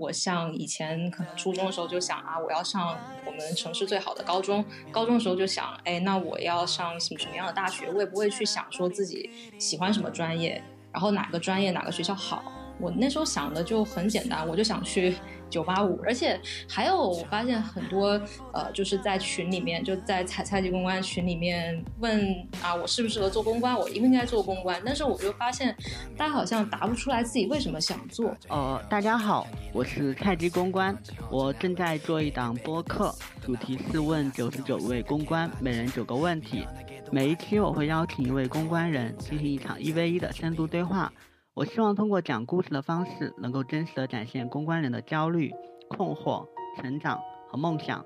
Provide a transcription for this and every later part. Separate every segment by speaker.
Speaker 1: 我像以前可能初中的时候就想啊，我要上我们城市最好的高中，高中的时候就想，哎，那我要上什么什么样的大学？我也不会去想说自己喜欢什么专业，然后哪个专业哪个学校好。我那时候想的就很简单，我就想去。九八五，而且还有我发现很多呃，就是在群里面，就在采菜鸡公关群里面问啊，我适不适合做公关，我应不应该做公关？但是我就发现大家好像答不出来自己为什么想做。
Speaker 2: 呃，大家好，我是菜鸡公关，我正在做一档播客，主题是问九十九位公关，每人九个问题，每一期我会邀请一位公关人进行一场一 v 一的深度对话。我希望通过讲故事的方式，能够真实的展现公关人的焦虑、困惑、成长和梦想。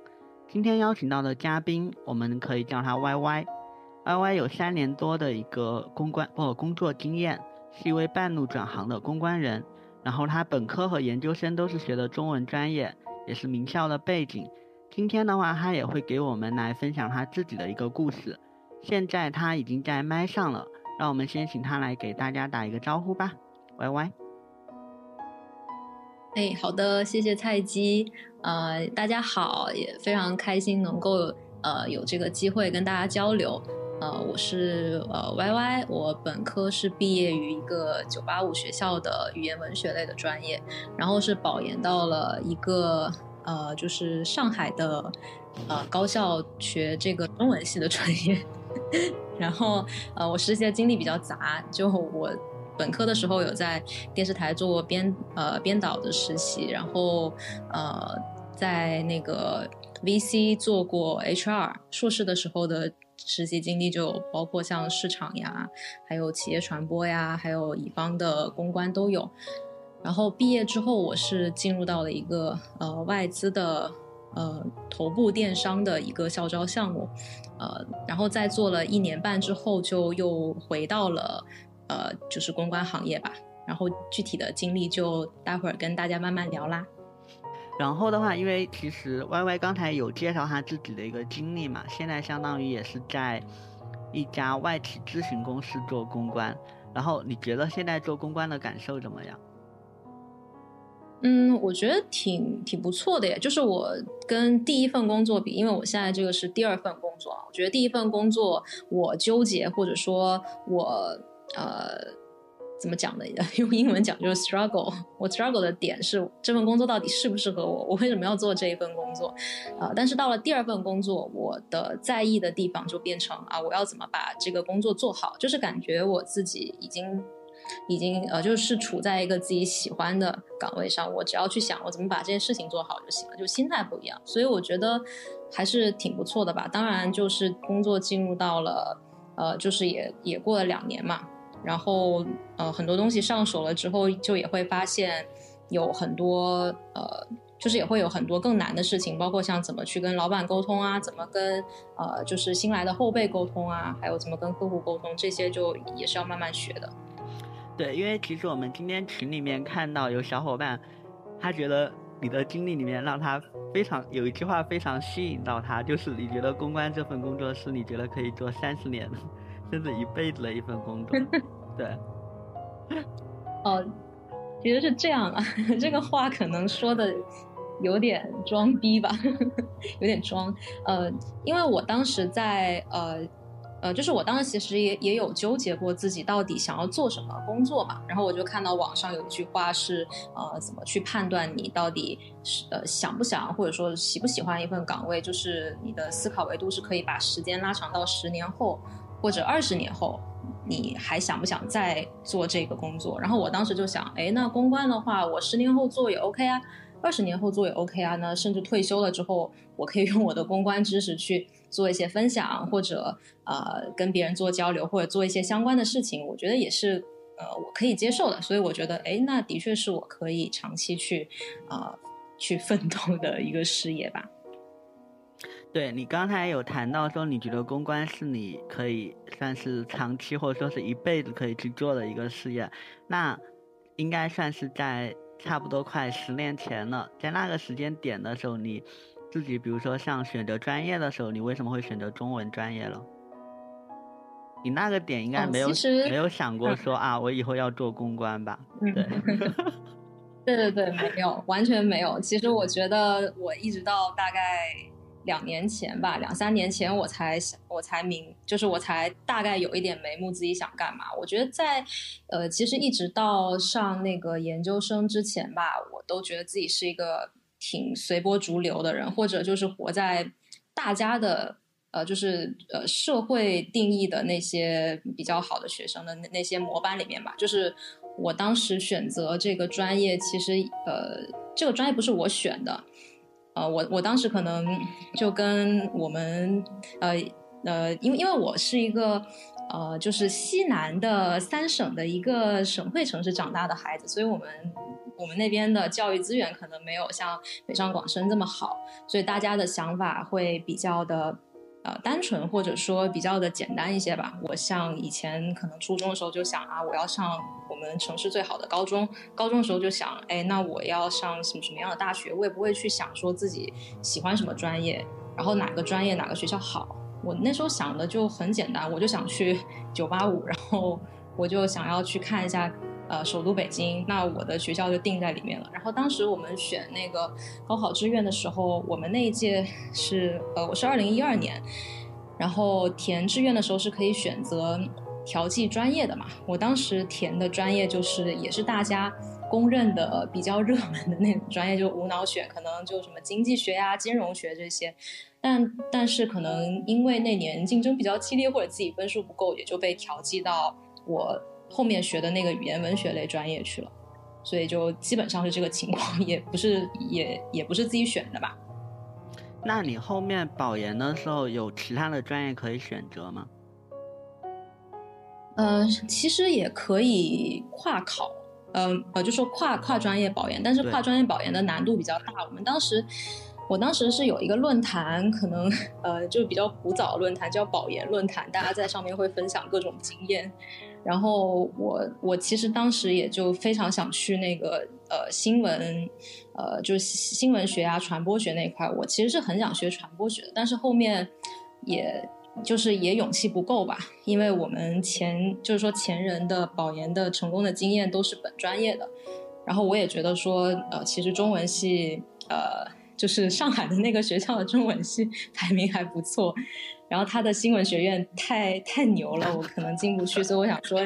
Speaker 2: 今天邀请到的嘉宾，我们可以叫他 Y Y。Y Y 有三年多的一个公关或工作经验，是一位半路转行的公关人。然后他本科和研究生都是学的中文专业，也是名校的背景。今天的话，他也会给我们来分享他自己的一个故事。现在他已经在麦上了，让我们先请他来给大家打一个招呼吧。Y Y，
Speaker 1: 哎，好的，谢谢菜鸡。呃，大家好，也非常开心能够呃有这个机会跟大家交流。呃，我是呃 Y Y，我本科是毕业于一个九八五学校的语言文学类的专业，然后是保研到了一个呃就是上海的呃高校学这个中文系的专业。然后呃我实习的经历比较杂，就我。本科的时候有在电视台做过编呃编导的实习，然后呃在那个 VC 做过 HR。硕士的时候的实习经历就包括像市场呀，还有企业传播呀，还有乙方的公关都有。然后毕业之后，我是进入到了一个呃外资的呃头部电商的一个校招项目，呃，然后在做了一年半之后，就又回到了。呃，就是公关行业吧，然后具体的经历就待会儿跟大家慢慢聊啦。
Speaker 2: 然后的话，因为其实 Y Y 刚才有介绍他自己的一个经历嘛，现在相当于也是在一家外企咨询公司做公关。然后你觉得现在做公关的感受怎么样？
Speaker 1: 嗯，我觉得挺挺不错的耶。就是我跟第一份工作比，因为我现在这个是第二份工作啊，我觉得第一份工作我纠结或者说我。呃，怎么讲呢？用英文讲就是 struggle。我 struggle 的点是这份工作到底适不适合我？我为什么要做这一份工作？呃，但是到了第二份工作，我的在意的地方就变成啊，我要怎么把这个工作做好？就是感觉我自己已经已经呃，就是处在一个自己喜欢的岗位上，我只要去想我怎么把这件事情做好就行了，就心态不一样。所以我觉得还是挺不错的吧。当然，就是工作进入到了呃，就是也也过了两年嘛。然后，呃，很多东西上手了之后，就也会发现有很多，呃，就是也会有很多更难的事情，包括像怎么去跟老板沟通啊，怎么跟呃，就是新来的后辈沟通啊，还有怎么跟客户沟通，这些就也是要慢慢学的。
Speaker 2: 对，因为其实我们今天群里面看到有小伙伴，他觉得你的经历里面让他非常有一句话非常吸引到他，就是你觉得公关这份工作是你觉得可以做三十年。甚至一辈子的一份工作，对。
Speaker 1: 哦，其实是这样啊，这个话可能说的有点装逼吧，有点装。呃，因为我当时在呃呃，就是我当时其实也也有纠结过自己到底想要做什么工作嘛。然后我就看到网上有一句话是呃，怎么去判断你到底是呃想不想或者说喜不喜欢一份岗位，就是你的思考维度是可以把时间拉长到十年后。或者二十年后，你还想不想再做这个工作？然后我当时就想，哎，那公关的话，我十年后做也 OK 啊，二十年后做也 OK 啊。那甚至退休了之后，我可以用我的公关知识去做一些分享，或者呃跟别人做交流，或者做一些相关的事情，我觉得也是呃我可以接受的。所以我觉得，哎，那的确是我可以长期去啊去奋斗的一个事业吧。
Speaker 2: 对你刚才有谈到说，你觉得公关是你可以算是长期或者说是一辈子可以去做的一个事业，那应该算是在差不多快十年前了。在那个时间点的时候，你自己比如说像选择专业的时候，你为什么会选择中文专业了？你那个点应该没有没有想过说啊，我以后要做公关吧？对。
Speaker 1: 对对对，没有，完全没有。其实我觉得，我一直到大概两年前吧，两三年前，我才想，我才明，就是我才大概有一点眉目，自己想干嘛。我觉得在，呃，其实一直到上那个研究生之前吧，我都觉得自己是一个挺随波逐流的人，或者就是活在大家的，呃，就是呃社会定义的那些比较好的学生的那那些模板里面吧，就是。我当时选择这个专业，其实呃，这个专业不是我选的，呃，我我当时可能就跟我们呃呃，因为因为我是一个呃，就是西南的三省的一个省会城市长大的孩子，所以我们我们那边的教育资源可能没有像北上广深这么好，所以大家的想法会比较的。呃，单纯或者说比较的简单一些吧。我像以前可能初中的时候就想啊，我要上我们城市最好的高中。高中的时候就想，哎，那我要上什么什么样的大学？我也不会去想说自己喜欢什么专业，然后哪个专业哪个学校好。我那时候想的就很简单，我就想去九八五，然后我就想要去看一下。呃，首都北京，那我的学校就定在里面了。然后当时我们选那个高考志愿的时候，我们那一届是呃，我是二零一二年，然后填志愿的时候是可以选择调剂专业的嘛。我当时填的专业就是也是大家公认的比较热门的那种专业，就无脑选，可能就什么经济学呀、金融学这些。但但是可能因为那年竞争比较激烈，或者自己分数不够，也就被调剂到我。后面学的那个语言文学类专业去了，所以就基本上是这个情况，也不是也也不是自己选的吧？
Speaker 2: 那你后面保研的时候有其他的专业可以选择吗？
Speaker 1: 呃，其实也可以跨考，呃呃，就说跨跨专业保研，但是跨专业保研的难度比较大。我们当时，我当时是有一个论坛，可能 呃就比较古早论坛，叫保研论坛，大家在上面会分享各种经验。然后我我其实当时也就非常想去那个呃新闻，呃就是新闻学啊传播学那一块，我其实是很想学传播学的，但是后面也就是也勇气不够吧，因为我们前就是说前人的保研的成功的经验都是本专业的，然后我也觉得说呃其实中文系呃就是上海的那个学校的中文系排名还不错。然后他的新闻学院太太牛了，我可能进不去，所以我想说，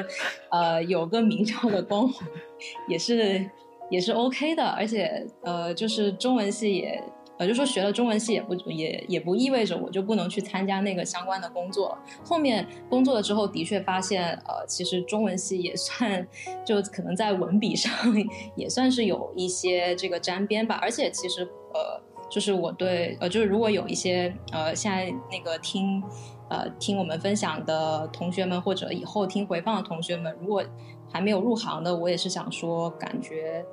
Speaker 1: 呃，有个名校的光环也是也是 OK 的，而且呃，就是中文系也呃，就说学了中文系也不也也不意味着我就不能去参加那个相关的工作。后面工作了之后，的确发现呃，其实中文系也算就可能在文笔上 也算是有一些这个沾边吧，而且其实呃。就是我对呃，就是如果有一些呃，现在那个听，呃，听我们分享的同学们，或者以后听回放的同学们，如果还没有入行的，我也是想说，感觉，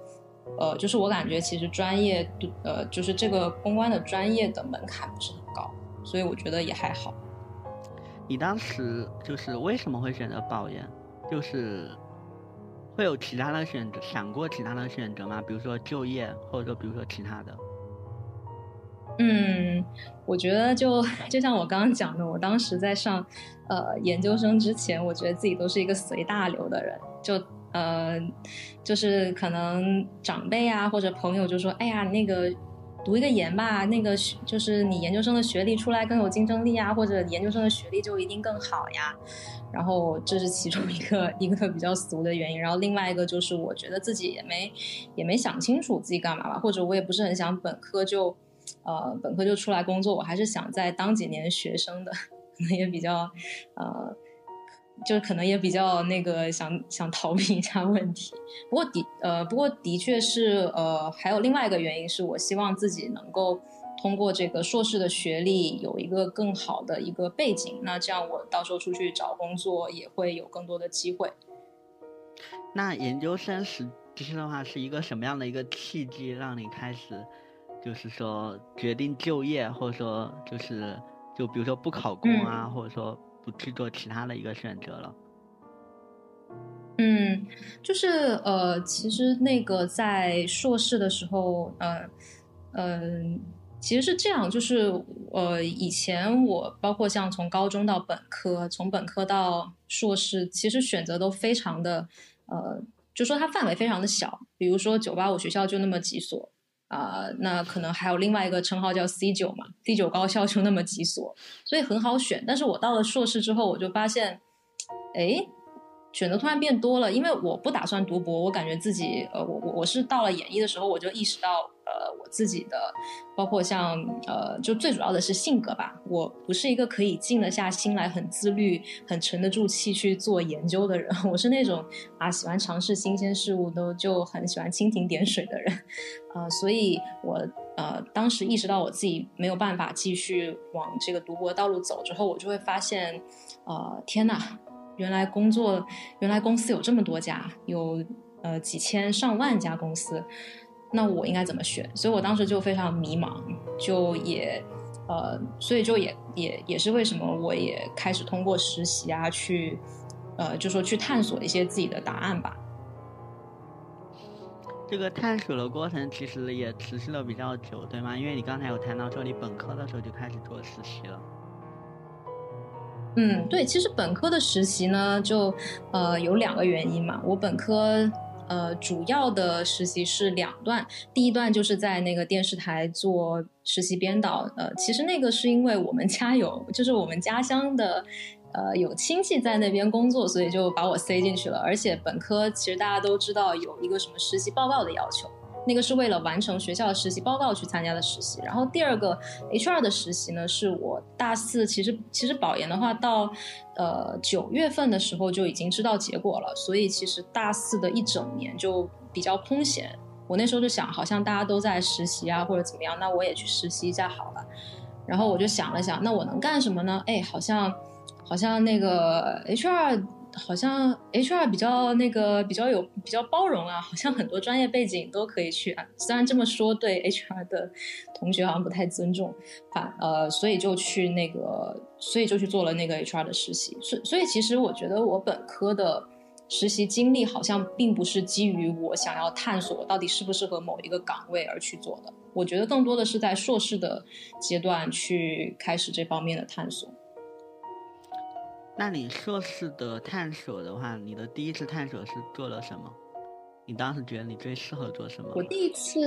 Speaker 1: 呃，就是我感觉其实专业，呃，就是这个公关的专业的门槛不是很高，所以我觉得也还好。
Speaker 2: 你当时就是为什么会选择保研？就是会有其他的选择，想过其他的选择吗？比如说就业，或者说比如说其他的。
Speaker 1: 嗯，我觉得就就像我刚刚讲的，我当时在上呃研究生之前，我觉得自己都是一个随大流的人，就呃就是可能长辈啊或者朋友就说，哎呀那个读一个研吧，那个就是你研究生的学历出来更有竞争力啊，或者研究生的学历就一定更好呀。然后这是其中一个一个比较俗的原因，然后另外一个就是我觉得自己也没也没想清楚自己干嘛吧，或者我也不是很想本科就。呃，本科就出来工作，我还是想再当几年学生的，可能也比较，呃，就可能也比较那个想想逃避一下问题。不过的，呃，不过的确是，呃，还有另外一个原因是我希望自己能够通过这个硕士的学历有一个更好的一个背景，那这样我到时候出去找工作也会有更多的机会。
Speaker 2: 那研究生时期的话，是一个什么样的一个契机让你开始？就是说，决定就业，或者说，就是就比如说不考公啊，或者说不去做其他的一个选择了。
Speaker 1: 嗯，就是呃，其实那个在硕士的时候，呃，嗯，其实是这样，就是呃，以前我包括像从高中到本科，从本科到硕士，其实选择都非常的呃。就说它范围非常的小，比如说九八五学校就那么几所啊，那可能还有另外一个称号叫 C 九嘛，C 九高校就那么几所，所以很好选。但是我到了硕士之后，我就发现，哎。选择突然变多了，因为我不打算读博，我感觉自己，呃，我我我是到了演艺的时候，我就意识到，呃，我自己的，包括像，呃，就最主要的是性格吧，我不是一个可以静得下心来、很自律、很沉得住气去做研究的人，我是那种啊喜欢尝试新鲜事物，都就很喜欢蜻蜓点水的人，呃，所以我呃当时意识到我自己没有办法继续往这个读博道路走之后，我就会发现，呃，天呐！原来工作，原来公司有这么多家，有呃几千上万家公司，那我应该怎么选？所以我当时就非常迷茫，就也呃，所以就也也也是为什么我也开始通过实习啊，去呃，就说去探索一些自己的答案吧。
Speaker 2: 这个探索的过程其实也持续了比较久，对吗？因为你刚才有谈到说你本科的时候就开始做实习了。
Speaker 1: 嗯，对，其实本科的实习呢，就呃有两个原因嘛。我本科呃主要的实习是两段，第一段就是在那个电视台做实习编导，呃，其实那个是因为我们家有，就是我们家乡的，呃有亲戚在那边工作，所以就把我塞进去了。而且本科其实大家都知道有一个什么实习报告的要求。那个是为了完成学校的实习报告去参加的实习，然后第二个 HR 的实习呢，是我大四，其实其实保研的话到，呃九月份的时候就已经知道结果了，所以其实大四的一整年就比较空闲。我那时候就想，好像大家都在实习啊或者怎么样，那我也去实习一下好了。然后我就想了想，那我能干什么呢？哎，好像好像那个 HR。好像 HR 比较那个比较有比较包容啊，好像很多专业背景都可以去啊。虽然这么说对 HR 的同学好像不太尊重，反呃，所以就去那个，所以就去做了那个 HR 的实习。所所以其实我觉得我本科的实习经历好像并不是基于我想要探索到底适不适合某一个岗位而去做的。我觉得更多的是在硕士的阶段去开始这方面的探索。
Speaker 2: 那你硕士的探索的话，你的第一次探索是做了什么？你当时觉得你最适合做什么？
Speaker 1: 我第一次。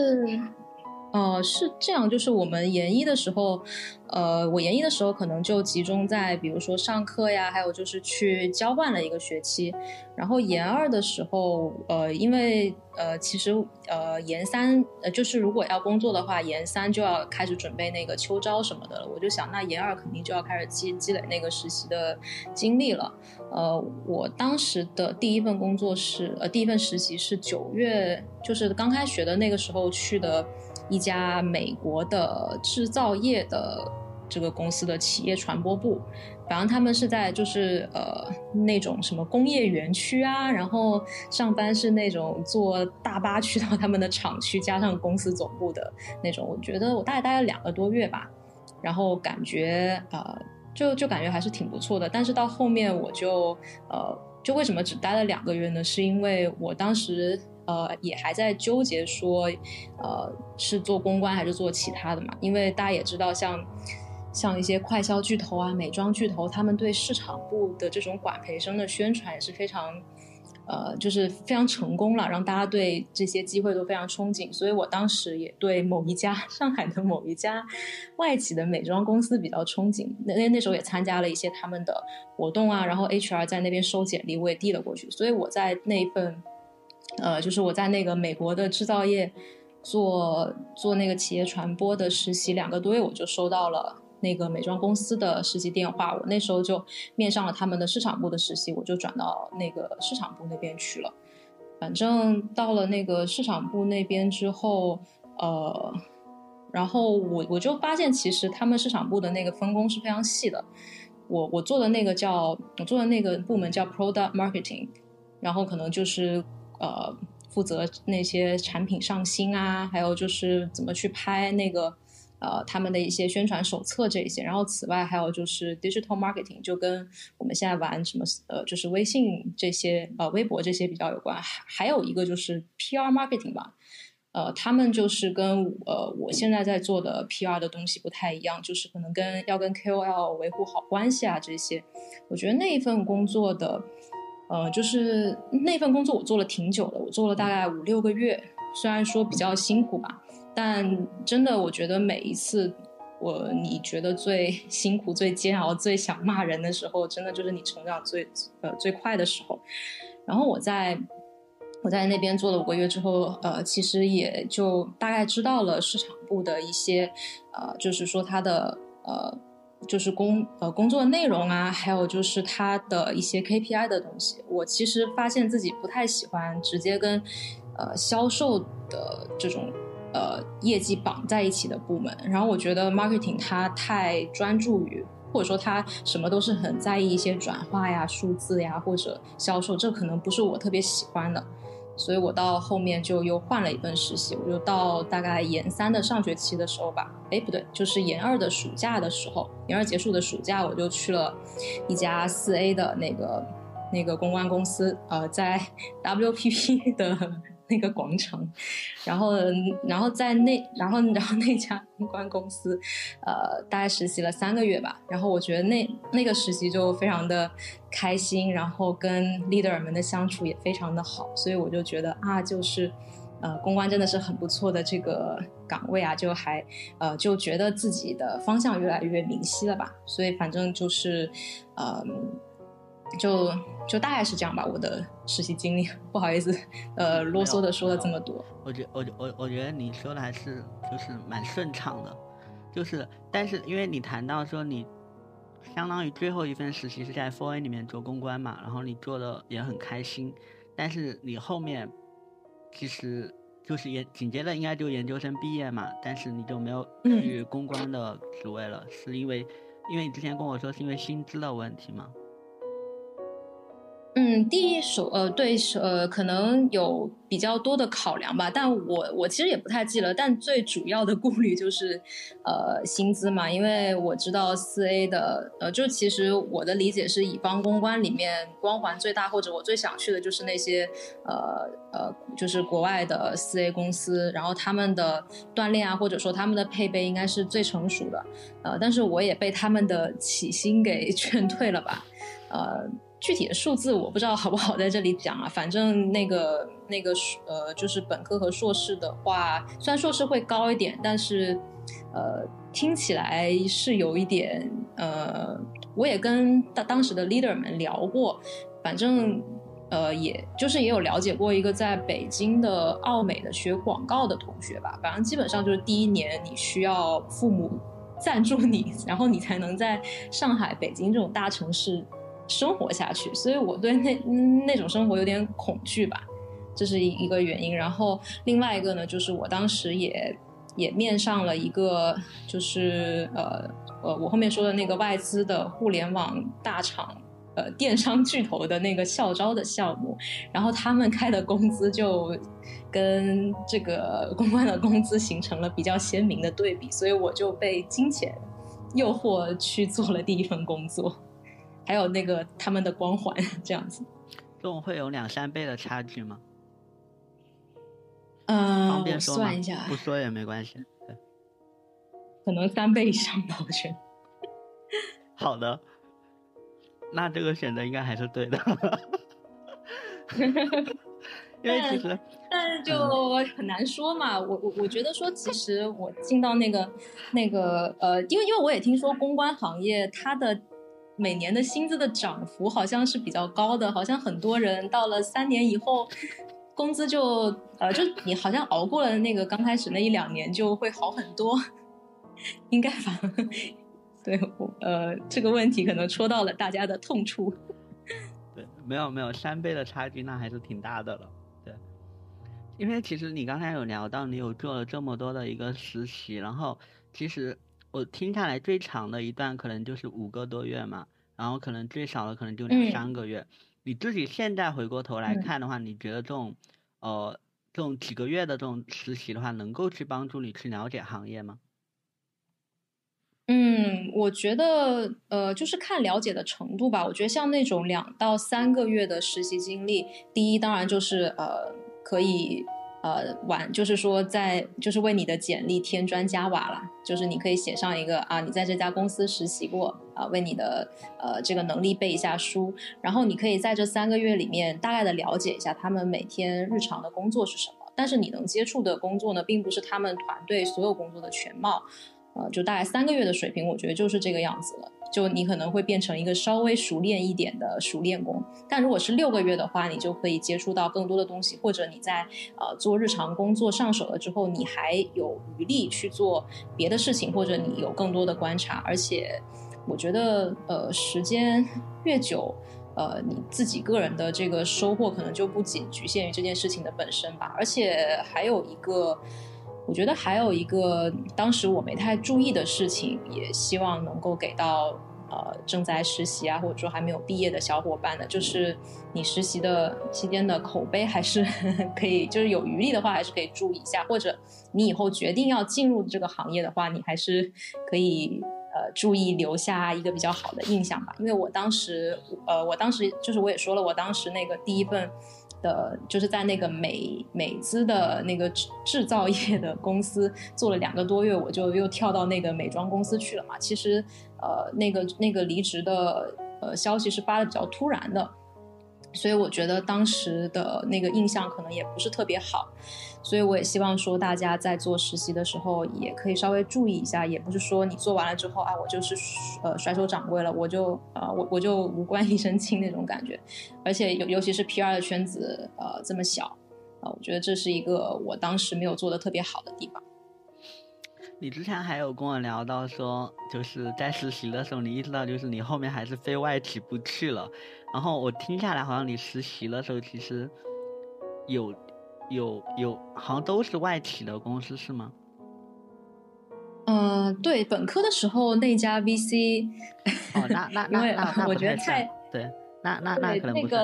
Speaker 1: 呃，是这样，就是我们研一的时候，呃，我研一的时候可能就集中在，比如说上课呀，还有就是去交换了一个学期。然后研二的时候，呃，因为呃，其实呃，研三呃，就是如果要工作的话，研三就要开始准备那个秋招什么的了。我就想，那研二肯定就要开始积积累那个实习的经历了。呃，我当时的第一份工作是，呃，第一份实习是九月，就是刚开学的那个时候去的。一家美国的制造业的这个公司的企业传播部，反正他们是在就是呃那种什么工业园区啊，然后上班是那种坐大巴去到他们的厂区，加上公司总部的那种。我觉得我大概待了两个多月吧，然后感觉呃就就感觉还是挺不错的。但是到后面我就呃就为什么只待了两个月呢？是因为我当时。呃，也还在纠结说，呃，是做公关还是做其他的嘛？因为大家也知道，像像一些快消巨头啊、美妆巨头，他们对市场部的这种管培生的宣传也是非常，呃，就是非常成功了，让大家对这些机会都非常憧憬。所以我当时也对某一家 上海的某一家外企的美妆公司比较憧憬。那那那时候也参加了一些他们的活动啊，然后 HR 在那边收简历，我也递了过去。所以我在那份。呃，就是我在那个美国的制造业做做那个企业传播的实习两个多月，我就收到了那个美妆公司的实习电话。我那时候就面上了他们的市场部的实习，我就转到那个市场部那边去了。反正到了那个市场部那边之后，呃，然后我我就发现，其实他们市场部的那个分工是非常细的。我我做的那个叫我做的那个部门叫 Product Marketing，然后可能就是。呃，负责那些产品上新啊，还有就是怎么去拍那个呃他们的一些宣传手册这一些。然后此外还有就是 digital marketing，就跟我们现在玩什么呃就是微信这些呃微博这些比较有关。还还有一个就是 PR marketing 吧，呃他们就是跟呃我现在在做的 PR 的东西不太一样，就是可能跟要跟 KOL 维护好关系啊这些。我觉得那一份工作的。呃，就是那份工作我做了挺久的，我做了大概五六个月，虽然说比较辛苦吧，但真的我觉得每一次我你觉得最 辛苦、最煎熬、最想骂人的时候，真的就是你成长最呃最快的时候。然后我在我在那边做了五个月之后，呃，其实也就大概知道了市场部的一些呃，就是说它的呃。就是工呃工作内容啊，还有就是他的一些 KPI 的东西，我其实发现自己不太喜欢直接跟呃销售的这种呃业绩绑在一起的部门。然后我觉得 marketing 它太专注于，或者说他什么都是很在意一些转化呀、数字呀或者销售，这可能不是我特别喜欢的。所以我到后面就又换了一份实习，我就到大概研三的上学期的时候吧，哎不对，就是研二的暑假的时候，研二结束的暑假，我就去了一家四 A 的那个那个公关公司，呃，在 WPP 的。那个广场，然后，然后在那，然后，然后那家公关公司，呃，大概实习了三个月吧。然后我觉得那那个实习就非常的开心，然后跟 leader 们的相处也非常的好，所以我就觉得啊，就是，呃，公关真的是很不错的这个岗位啊，就还，呃，就觉得自己的方向越来越明晰了吧。所以反正就是，嗯。就就大概是这样吧，我的实习经历，不好意思，呃，啰嗦的说了这么多。
Speaker 2: 我觉我我我觉得你说的还是就是蛮顺畅的，就是但是因为你谈到说你相当于最后一份实习是在 Four A 里面做公关嘛，然后你做的也很开心，但是你后面其实就是研紧接着应该就研究生毕业嘛，但是你就没有去公关的职位了，是因为因为你之前跟我说是因为薪资的问题吗？
Speaker 1: 嗯，第一首呃，对，呃，可能有比较多的考量吧，但我我其实也不太记了，但最主要的顾虑就是，呃，薪资嘛，因为我知道四 A 的，呃，就其实我的理解是乙方公关里面光环最大，或者我最想去的就是那些，呃呃，就是国外的四 A 公司，然后他们的锻炼啊，或者说他们的配备应该是最成熟的，呃，但是我也被他们的起薪给 劝退了吧，呃。具体的数字我不知道好不好在这里讲啊，反正那个那个呃，就是本科和硕士的话，虽然硕士会高一点，但是呃，听起来是有一点呃，我也跟当当时的 leader 们聊过，反正呃，也就是也有了解过一个在北京的奥美的学广告的同学吧，反正基本上就是第一年你需要父母 赞助你，然后你才能在上海、北京这种大城市。生活下去，所以我对那那种生活有点恐惧吧，这是一一个原因。然后另外一个呢，就是我当时也也面上了一个，就是呃呃，我后面说的那个外资的互联网大厂，呃，电商巨头的那个校招的项目，然后他们开的工资就跟这个公关的工资形成了比较鲜明的对比，所以我就被金钱诱惑去做了第一份工作。还有那个他们的光环 这样子，
Speaker 2: 这种会有两三倍的差距吗？
Speaker 1: 嗯，
Speaker 2: 方便
Speaker 1: 算一下，
Speaker 2: 不说也没关系。对，
Speaker 1: 可能三倍以上吧，我觉得。
Speaker 2: 好的，那这个选择应该还是对的。因为其实，
Speaker 1: 但是就很难说嘛。我我我觉得说，其实我进到那个那个呃，因为因为我也听说公关行业它的。每年的薪资的涨幅好像是比较高的，好像很多人到了三年以后，工资就呃，就你好像熬过了那个刚开始那一两年就会好很多，应该吧？对，我呃这个问题可能戳到了大家的痛处。
Speaker 2: 对，没有没有三倍的差距，那还是挺大的了。对，因为其实你刚才有聊到你有做了这么多的一个实习，然后其实。我听下来最长的一段可能就是五个多月嘛，然后可能最少的可能就两三个月。你自己现在回过头来看的话，你觉得这种，呃，这种几个月的这种实习的话，能够去帮助你去了解行业吗？
Speaker 1: 嗯，我觉得，呃，就是看了解的程度吧。我觉得像那种两到三个月的实习经历，第一当然就是呃可以。呃，完就是说，在就是为你的简历添砖加瓦了，就是你可以写上一个啊，你在这家公司实习过啊，为你的呃这个能力背一下书，然后你可以在这三个月里面大概的了解一下他们每天日常的工作是什么，但是你能接触的工作呢，并不是他们团队所有工作的全貌，呃，就大概三个月的水平，我觉得就是这个样子了。就你可能会变成一个稍微熟练一点的熟练工，但如果是六个月的话，你就可以接触到更多的东西，或者你在呃做日常工作上手了之后，你还有余力去做别的事情，或者你有更多的观察。而且，我觉得呃时间越久，呃你自己个人的这个收获可能就不仅局限于这件事情的本身吧。而且还有一个。我觉得还有一个当时我没太注意的事情，也希望能够给到呃正在实习啊，或者说还没有毕业的小伙伴的，就是你实习的期间的口碑还是 可以，就是有余力的话还是可以注意一下，或者你以后决定要进入这个行业的话，你还是可以呃注意留下一个比较好的印象吧。因为我当时呃我当时就是我也说了，我当时那个第一份。的，就是在那个美美资的那个制制造业的公司做了两个多月，我就又跳到那个美妆公司去了嘛。其实，呃，那个那个离职的呃消息是发的比较突然的。所以我觉得当时的那个印象可能也不是特别好，所以我也希望说大家在做实习的时候也可以稍微注意一下，也不是说你做完了之后啊，我就是呃甩手掌柜了，我就呃我我就无官一身轻那种感觉，而且尤尤其是 P R 的圈子呃这么小啊，我觉得这是一个我当时没有做的特别好的地方。
Speaker 2: 你之前还有跟我聊到说，就是在实习的时候，你意识到就是你后面还是非外企不去了。然后我听下来，好像你实习的时候其实有有有，好像都是外企的公司是吗？
Speaker 1: 嗯，对，本科的时候那家 VC，
Speaker 2: 哦，那那 那那
Speaker 1: 我觉得太
Speaker 2: 对，那那那可能不
Speaker 1: 是，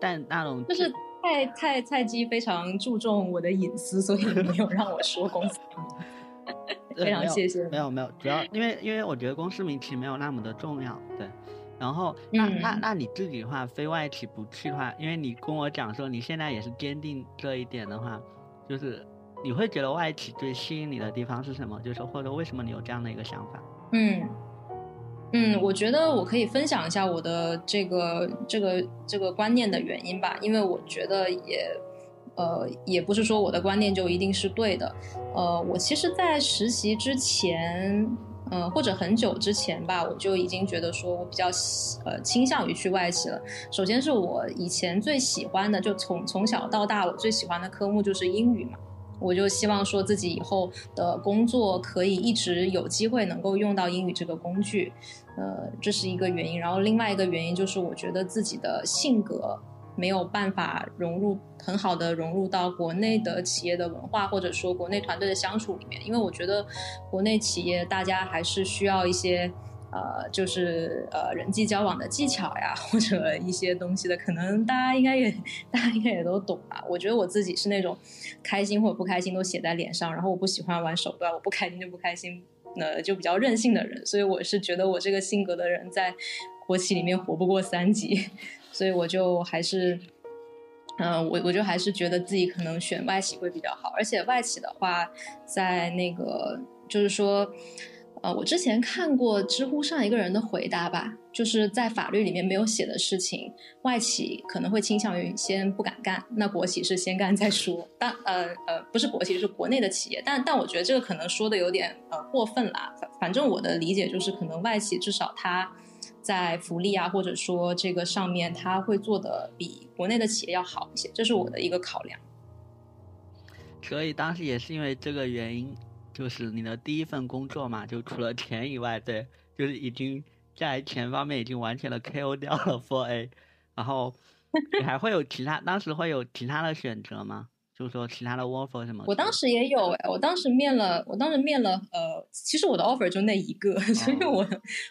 Speaker 2: 但那种
Speaker 1: 就是太太菜鸡非常注重我的隐私，所以没有让我说公司。非常谢谢。
Speaker 2: 没有没有，主要因为因为我觉得公司名其实没有那么的重要，对。然后那那那你自己的话，非外企不去的话，因为你跟我讲说你现在也是坚定这一点的话，就是你会觉得外企最吸引你的地方是什么？就是或者为什么你有这样的一个想法？
Speaker 1: 嗯嗯，我觉得我可以分享一下我的这个这个这个观念的原因吧，因为我觉得也。呃，也不是说我的观念就一定是对的。呃，我其实，在实习之前，呃，或者很久之前吧，我就已经觉得说我比较呃倾向于去外企了。首先是我以前最喜欢的，就从从小到大我最喜欢的科目就是英语嘛，我就希望说自己以后的工作可以一直有机会能够用到英语这个工具。呃，这是一个原因。然后另外一个原因就是我觉得自己的性格。没有办法融入很好的融入到国内的企业的文化，或者说国内团队的相处里面，因为我觉得国内企业大家还是需要一些呃，就是呃人际交往的技巧呀，或者一些东西的。可能大家应该也大家应该也都懂吧。我觉得我自己是那种开心或者不开心都写在脸上，然后我不喜欢玩手段，我不开心就不开心，那就比较任性的人。所以我是觉得我这个性格的人在国企里面活不过三级。所以我就还是，嗯，我我就还是觉得自己可能选外企会比较好，而且外企的话，在那个就是说，呃，我之前看过知乎上一个人的回答吧，就是在法律里面没有写的事情，外企可能会倾向于先不敢干，那国企是先干再说。但呃呃，不是国企，是国内的企业，但但我觉得这个可能说的有点呃过分啦。反反正我的理解就是，可能外企至少它。在福利啊，或者说这个上面，他会做的比国内的企业要好一些，这是我的一个考量。
Speaker 2: 所以当时也是因为这个原因，就是你的第一份工作嘛，就除了钱以外，对，就是已经在钱方面已经完全的 KO 掉了 f o r A，然后你还会有其他，当时会有其他的选择吗？就是说其他的 offer 什么？
Speaker 1: 我当时也有哎，我当时面了，我当时面了，呃，其实我的 offer 就那一个，所以我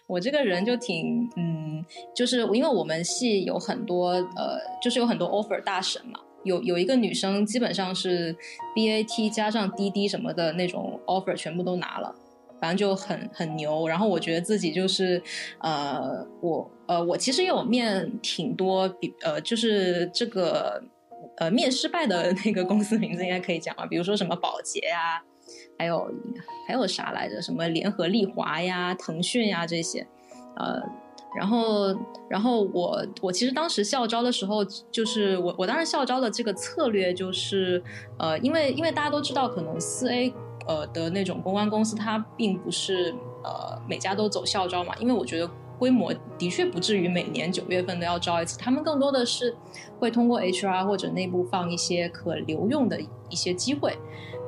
Speaker 1: 我这个人就挺，嗯，就是因为我们系有很多，呃，就是有很多 offer 大神嘛，有有一个女生基本上是 BAT 加上滴滴什么的那种 offer 全部都拿了，反正就很很牛。然后我觉得自己就是，呃，我呃我其实有面挺多，比呃就是这个。呃面失败的 那个公司名字应该可以讲吧，比如说什么宝洁呀，还有还有啥来着，什么联合利华呀、腾讯呀这些，呃。然后，然后我我其实当时校招的时候，就是我我当时校招的这个策略就是，呃，因为因为大家都知道，可能四 A 呃的那种公关公司，它并不是呃每家都走校招嘛，因为我觉得规模的确不至于每年九月份都要招一次，他们更多的是会通过 HR 或者内部放一些可留用的一些机会。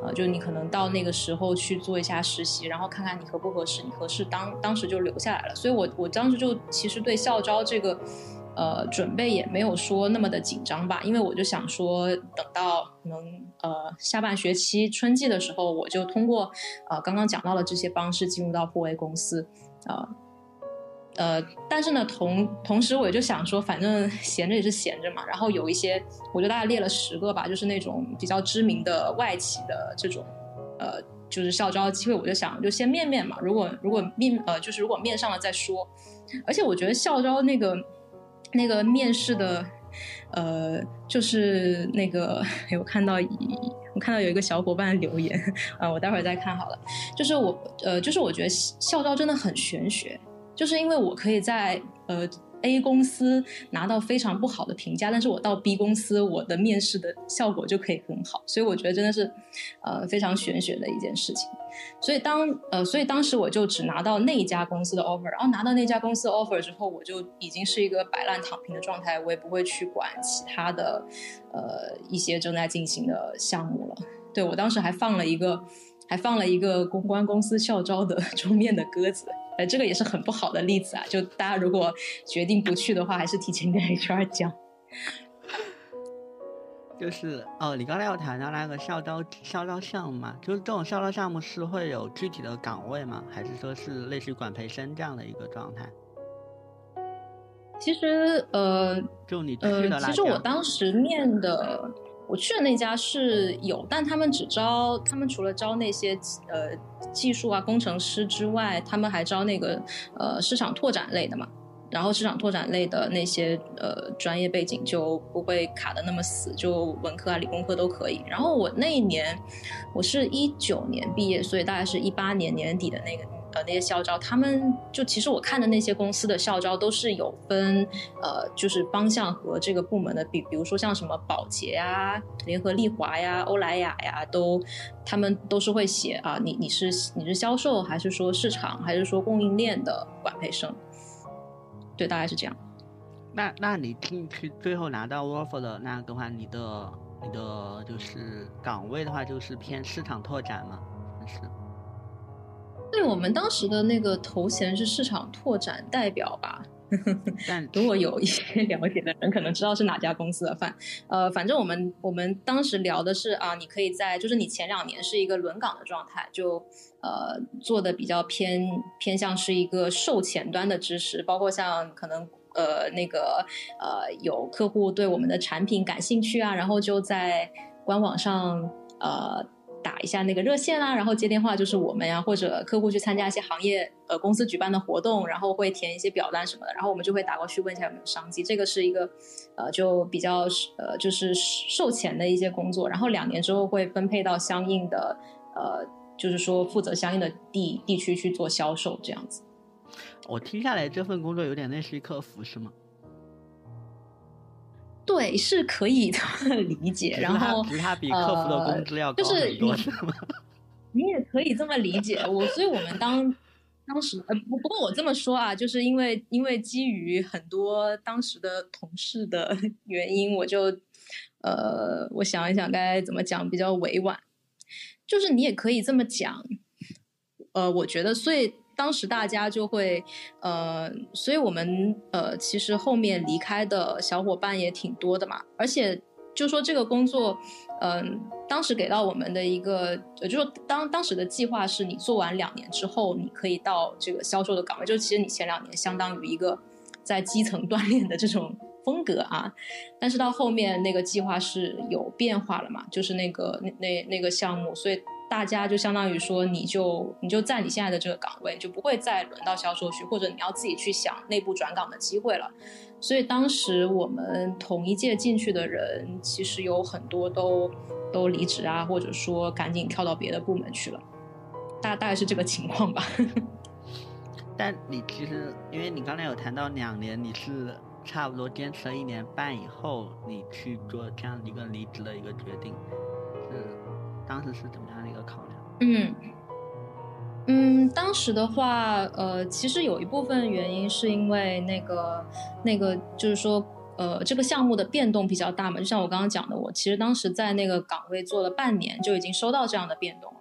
Speaker 1: 呃，就你可能到那个时候去做一下实习，然后看看你合不合适，你合适当当时就留下来了。所以我我当时就其实对校招这个，呃，准备也没有说那么的紧张吧，因为我就想说，等到可能呃下半学期春季的时候，我就通过呃刚刚讲到的这些方式进入到破 A 公司，啊。呃，但是呢，同同时我也就想说，反正闲着也是闲着嘛。然后有一些，我就大概列了十个吧，就是那种比较知名的外企的这种，呃，就是校招机会，我就想就先面面嘛。如果如果面呃，就是如果面上了再说。而且我觉得校招那个那个面试的，呃，就是那个，我看到一我看到有一个小伙伴留言 啊，我待会儿再看好了。就是我呃，就是我觉得校招真的很玄学。就是因为我可以在呃 A 公司拿到非常不好的评价，但是我到 B 公司，我的面试的效果就可以很好，所以我觉得真的是，呃非常玄学的一件事情。所以当呃所以当时我就只拿到那一家公司的 offer，然后拿到那家公司 offer 之后，我就已经是一个摆烂躺平的状态，我也不会去管其他的呃一些正在进行的项目了。对我当时还放了一个还放了一个公关公司校招的 桌面的鸽子。呃，这个也是很不好的例子啊！就大家如果决定不去的话，还是提前跟 HR 讲。
Speaker 2: 就是哦，你刚才有谈到那个校招校招项目嘛？就是这种校招项目是会有具体的岗位吗？还是说是类似于管培生这样的一个状态？
Speaker 1: 其实呃，
Speaker 2: 就你去的
Speaker 1: 其实我当时面的。我去的那家是有，但他们只招，他们除了招那些呃技术啊工程师之外，他们还招那个呃市场拓展类的嘛。然后市场拓展类的那些呃专业背景就不会卡的那么死，就文科啊理工科都可以。然后我那一年我是一九年毕业，所以大概是一八年年底的那个。呃，那些校招，他们就其实我看的那些公司的校招都是有分，呃，就是方向和这个部门的，比比如说像什么保洁呀、联合利华呀、欧莱雅呀，都他们都是会写啊，你你是你是销售还是说市场还是说供应链的管培生？对，大概是这样。
Speaker 2: 那那你进去最后拿到 offer 的那个话，你的你的就是岗位的话，就是偏市场拓展吗？是。
Speaker 1: 对我们当时的那个头衔是市场拓展代表吧，
Speaker 2: 但
Speaker 1: 如果有一些了解的人，可能知道是哪家公司的饭。呃，反正我们我们当时聊的是啊，你可以在就是你前两年是一个轮岗的状态，就呃做的比较偏偏向是一个售前端的知识，包括像可能呃那个呃有客户对我们的产品感兴趣啊，然后就在官网上呃。打一下那个热线啦，然后接电话就是我们呀，或者客户去参加一些行业呃公司举办的活动，然后会填一些表单什么的，然后我们就会打过去问一下有没有商机。这个是一个呃就比较呃就是售前的一些工作，然后两年之后会分配到相应的呃就是说负责相应的地地区去做销售这样子。
Speaker 2: 我听下来这份工作有点类似于客服是吗？
Speaker 1: 对，是可以这么理解。然后，
Speaker 2: 其他比客服的工资要高很多，是吗？
Speaker 1: 你也可以这么理解我，所以我们当当时呃不不过我这么说啊，就是因为因为基于很多当时的同事的 原因，我就呃我想一想该怎么讲比较委婉，就是你也可以这么讲，呃，我觉得所以。当时大家就会，呃，所以我们呃，其实后面离开的小伙伴也挺多的嘛。而且就说这个工作，嗯，当时给到我们的一个，就说当当时的计划是你做完两年之后，你可以到这个销售的岗位。就其实你前两年相当于一个在基层锻炼的这种风格啊。但是到后面那个计划是有变化了嘛，就是那个那那那个项目，所以。大家就相当于说，你就你就在你现在的这个岗位，就不会再轮到销售去，或者你要自己去想内部转岗的机会了。所以当时我们同一届进去的人，其实有很多都都离职啊，或者说赶紧跳到别的部门去了，大大概是这个情况吧。
Speaker 2: 但你其实，因为你刚才有谈到两年，你是差不多坚持了一年半以后，你去做这样一个离职的一个决定，是当时是怎么样的一个？
Speaker 1: 嗯。嗯，当时的话，呃，其实有一部分原因是因为那个，那个就是说，呃，这个项目的变动比较大嘛。就像我刚刚讲的，我其实当时在那个岗位做了半年，就已经收到这样的变动了。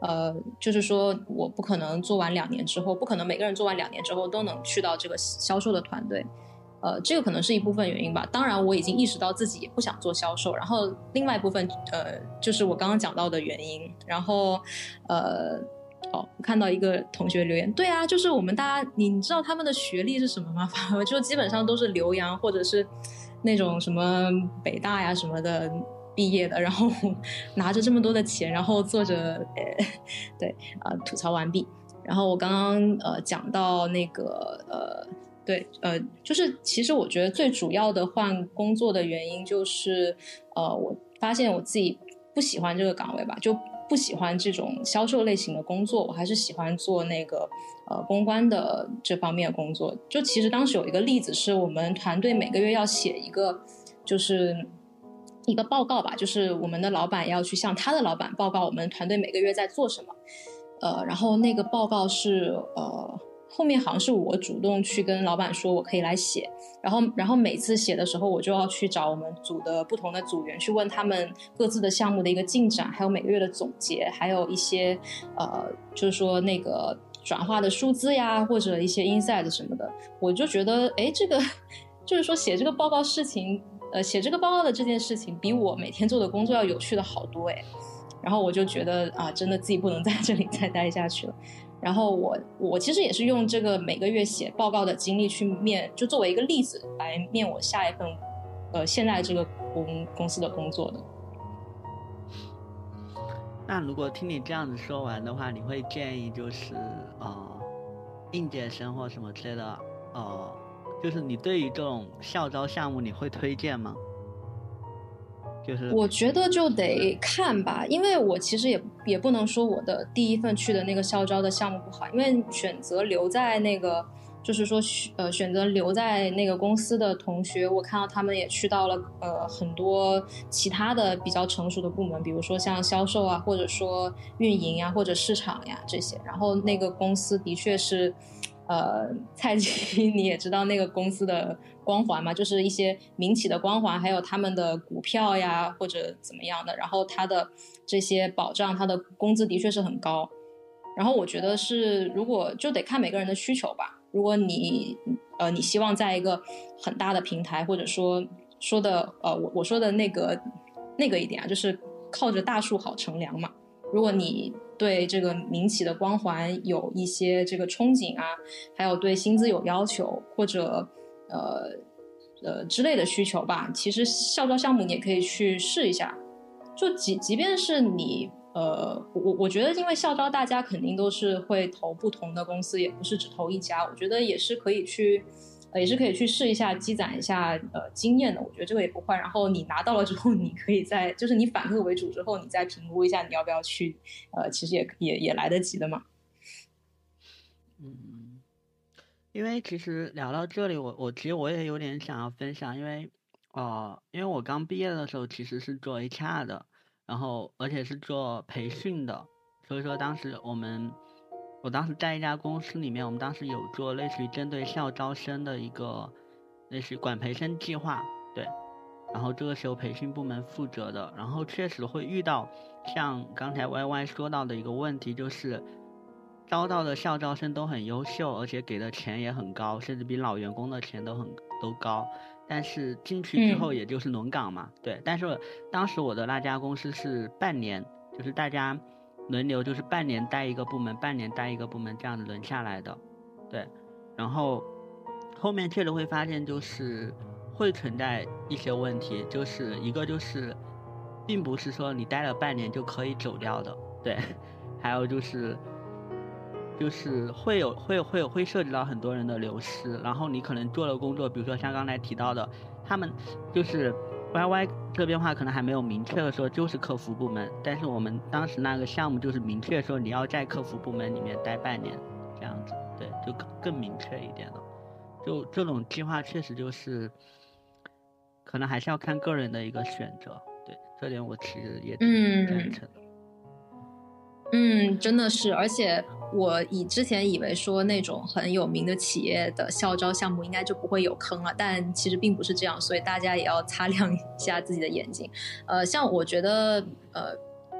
Speaker 1: 呃，就是说我不可能做完两年之后，不可能每个人做完两年之后都能去到这个销售的团队。呃，这个可能是一部分原因吧。当然，我已经意识到自己也不想做销售。然后，另外一部分，呃，就是我刚刚讲到的原因。然后，呃。哦，看到一个同学留言，对啊，就是我们大家，你知道他们的学历是什么吗？反 正就基本上都是留洋或者是那种什么北大呀什么的毕业的，然后拿着这么多的钱，然后做着，呃，对，啊，吐槽完毕。然后我刚刚呃讲到那个呃，对，呃，就是其实我觉得最主要的换工作的原因就是，呃，我发现我自己不喜欢这个岗位吧，就。不喜欢这种销售类型的工作，我还是喜欢做那个呃公关的这方面工作。就其实当时有一个例子，是我们团队每个月要写一个，就是一个报告吧，就是我们的老板要去向他的老板报告我们团队每个月在做什么。呃，然后那个报告是呃。后面好像是我主动去跟老板说，我可以来写，然后，然后每次写的时候，我就要去找我们组的不同的组员去问他们各自的项目的一个进展，还有每个月的总结，还有一些呃，就是说那个转化的数字呀，或者一些 insight 什么的。我就觉得，哎，这个 就是说写这个报告事情，呃，写这个报告的这件事情，比我每天做的工作要有趣的好多哎。然后我就觉得啊，真的自己不能在这里再待下去了。然后我我其实也是用这个每个月写报告的经历去面，就作为一个例子来面我下一份，呃，现在这个公公司的工作的。
Speaker 2: 那如果听你这样子说完的话，你会建议就是呃，应届生或什么之类的，呃，就是你对于这种校招项目，你会推荐吗？
Speaker 1: 我觉得就得看吧，因为我其实也也不能说我的第一份去的那个校招的项目不好，因为选择留在那个，就是说呃选择留在那个公司的同学，我看到他们也去到了呃很多其他的比较成熟的部门，比如说像销售啊，或者说运营呀，或者市场呀这些，然后那个公司的确是。呃，蔡奇，你也知道那个公司的光环嘛，就是一些民企的光环，还有他们的股票呀，或者怎么样的。然后他的这些保障，他的工资的确是很高。然后我觉得是，如果就得看每个人的需求吧。如果你呃，你希望在一个很大的平台，或者说说的呃，我我说的那个那个一点啊，就是靠着大树好乘凉嘛。如果你对这个民企的光环有一些这个憧憬啊，还有对薪资有要求或者呃呃之类的需求吧。其实校招项目你也可以去试一下。就即即便是你呃，我我觉得因为校招大家肯定都是会投不同的公司，也不是只投一家。我觉得也是可以去。也是可以去试一下，积攒一下呃经验的。我觉得这个也不坏。然后你拿到了之后，你可以在就是你反客为主之后，你再评估一下你要不要去。呃，其实也也也来得及的嘛。
Speaker 2: 嗯，因为其实聊到这里，我我其实我也有点想要分享，因为哦，因为我刚毕业的时候其实是做 HR 的，然后而且是做培训的，所以说当时我们。我当时在一家公司里面，我们当时有做类似于针对校招生的一个类似管培生计划，对。然后这个是由培训部门负责的，然后确实会遇到像刚才 Y Y 说到的一个问题，就是招到的校招生都很优秀，而且给的钱也很高，甚至比老员工的钱都很都高。但是进去之后也就是轮岗嘛，对。但是当时我的那家公司是半年，就是大家。轮流就是半年待一个部门，半年待一个部门，这样子轮下来的，对。然后后面确实会发现，就是会存在一些问题，就是一个就是，并不是说你待了半年就可以走掉的，对，还有就是。就是会有会会有会涉及到很多人的流失，然后你可能做的工作，比如说像刚才提到的，他们就是 Y Y 这边话可能还没有明确的说就是客服部门，但是我们当时那个项目就是明确说你要在客服部门里面待半年，这样子，对，就更更明确一点了。就这种计划确实就是，可能还是要看个人的一个选择，对，这点我其实也挺赞成的。
Speaker 1: 嗯，嗯真的是，而且我以之前以为说那种很有名的企业的校招项目应该就不会有坑了，但其实并不是这样，所以大家也要擦亮一下自己的眼睛。呃，像我觉得，呃，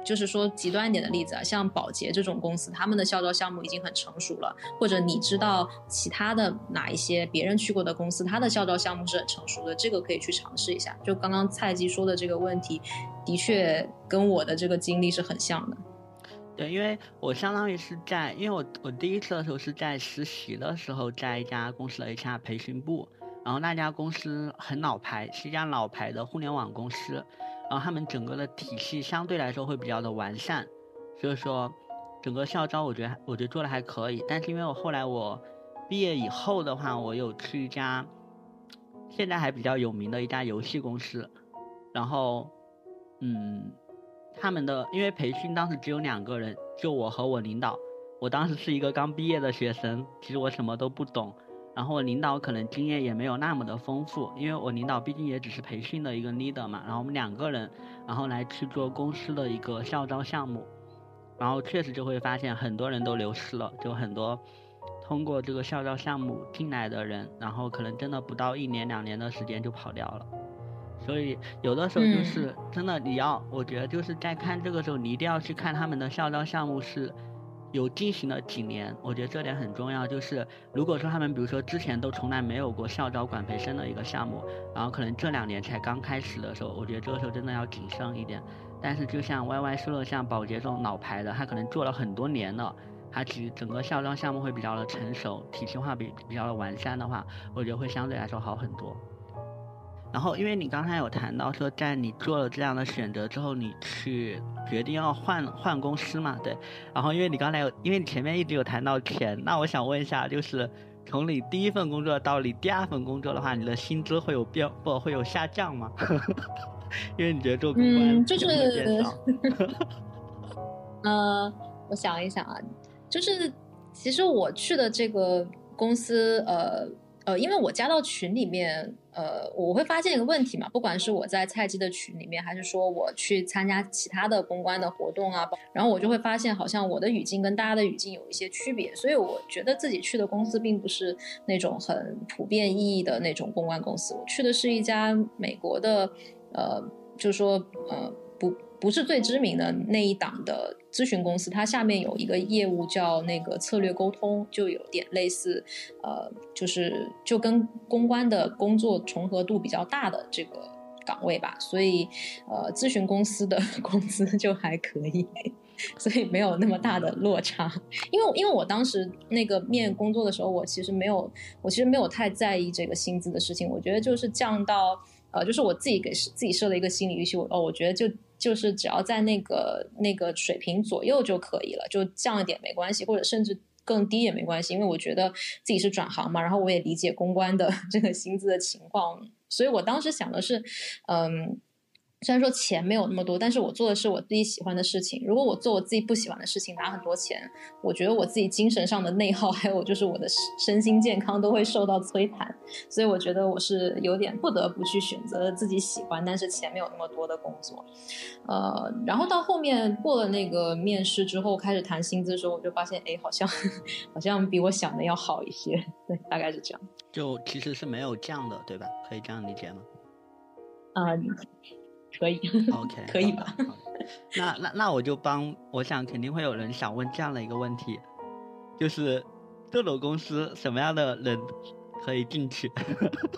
Speaker 1: 就是说极端一点的例子啊，像保洁这种公司，他们的校招项目已经很成熟了，或者你知道其他的哪一些别人去过的公司，它的校招项目是很成熟的，这个可以去尝试一下。就刚刚蔡姬说的这个问题，的确跟我的这个经历是很像的。
Speaker 2: 对，因为我相当于是在，因为我我第一次的时候是在实习的时候，在一家公司的 HR 培训部，然后那家公司很老牌，是一家老牌的互联网公司，然后他们整个的体系相对来说会比较的完善，所以说整个校招我觉得我觉得做的还可以，但是因为我后来我毕业以后的话，我有去一家现在还比较有名的一家游戏公司，然后嗯。他们的因为培训当时只有两个人，就我和我领导。我当时是一个刚毕业的学生，其实我什么都不懂。然后我领导可能经验也没有那么的丰富，因为我领导毕竟也只是培训的一个 leader 嘛。然后我们两个人，然后来去做公司的一个校招项目，然后确实就会发现很多人都流失了，就很多通过这个校招项目进来的人，然后可能真的不到一年两年的时间就跑掉了。所以有的时候就是真的，你要我觉得就是在看这个时候，你一定要去看他们的校招项目是有进行了几年，我觉得这点很重要。就是如果说他们比如说之前都从来没有过校招管培生的一个项目，然后可能这两年才刚开始的时候，我觉得这个时候真的要谨慎一点。但是就像 Y Y 说的，像保洁这种老牌的，他可能做了很多年了，他其实整个校招项目会比较的成熟，体系化比比较的完善的话，我觉得会相对来说好很多。然后，因为你刚才有谈到说，在你做了这样的选择之后，你去决定要换换公司嘛？对。然后，因为你刚才有，因为你前面一直有谈到钱，那我想问一下，就是从你第一份工作到你第二份工作的话，你的薪资会有变不会有下降吗？因为你觉得做公关
Speaker 1: 就是，呃，我想一想啊，就是其实我去的这个公司，呃。呃，因为我加到群里面，呃，我会发现一个问题嘛，不管是我在菜鸡的群里面，还是说我去参加其他的公关的活动啊，然后我就会发现，好像我的语境跟大家的语境有一些区别，所以我觉得自己去的公司并不是那种很普遍意义的那种公关公司，我去的是一家美国的，呃，就是说，呃，不。不是最知名的那一档的咨询公司，它下面有一个业务叫那个策略沟通，就有点类似，呃，就是就跟公关的工作重合度比较大的这个岗位吧，所以呃，咨询公司的工资就还可以，所以没有那么大的落差。因为因为我当时那个面工作的时候，我其实没有，我其实没有太在意这个薪资的事情，我觉得就是降到呃，就是我自己给自己设了一个心理预期，我哦，我觉得就。就是只要在那个那个水平左右就可以了，就降一点没关系，或者甚至更低也没关系，因为我觉得自己是转行嘛，然后我也理解公关的 这个薪资的情况，所以我当时想的是，嗯。虽然说钱没有那么多，但是我做的是我自己喜欢的事情。如果我做我自己不喜欢的事情，拿很多钱，我觉得我自己精神上的内耗，还有就是我的身心健康都会受到摧残。所以我觉得我是有点不得不去选择自己喜欢，但是钱没有那么多的工作。呃，然后到后面过了那个面试之后，开始谈薪资的时候，我就发现，哎，好像好像比我想的要好一些。对，大概是这样。
Speaker 2: 就其实是没有降的，对吧？可以这样理解吗？
Speaker 1: 啊。可以
Speaker 2: ，OK，
Speaker 1: 可以吧？
Speaker 2: 那那那我就帮，我想肯定会有人想问这样的一个问题，就是这种公司什么样的人可以进去？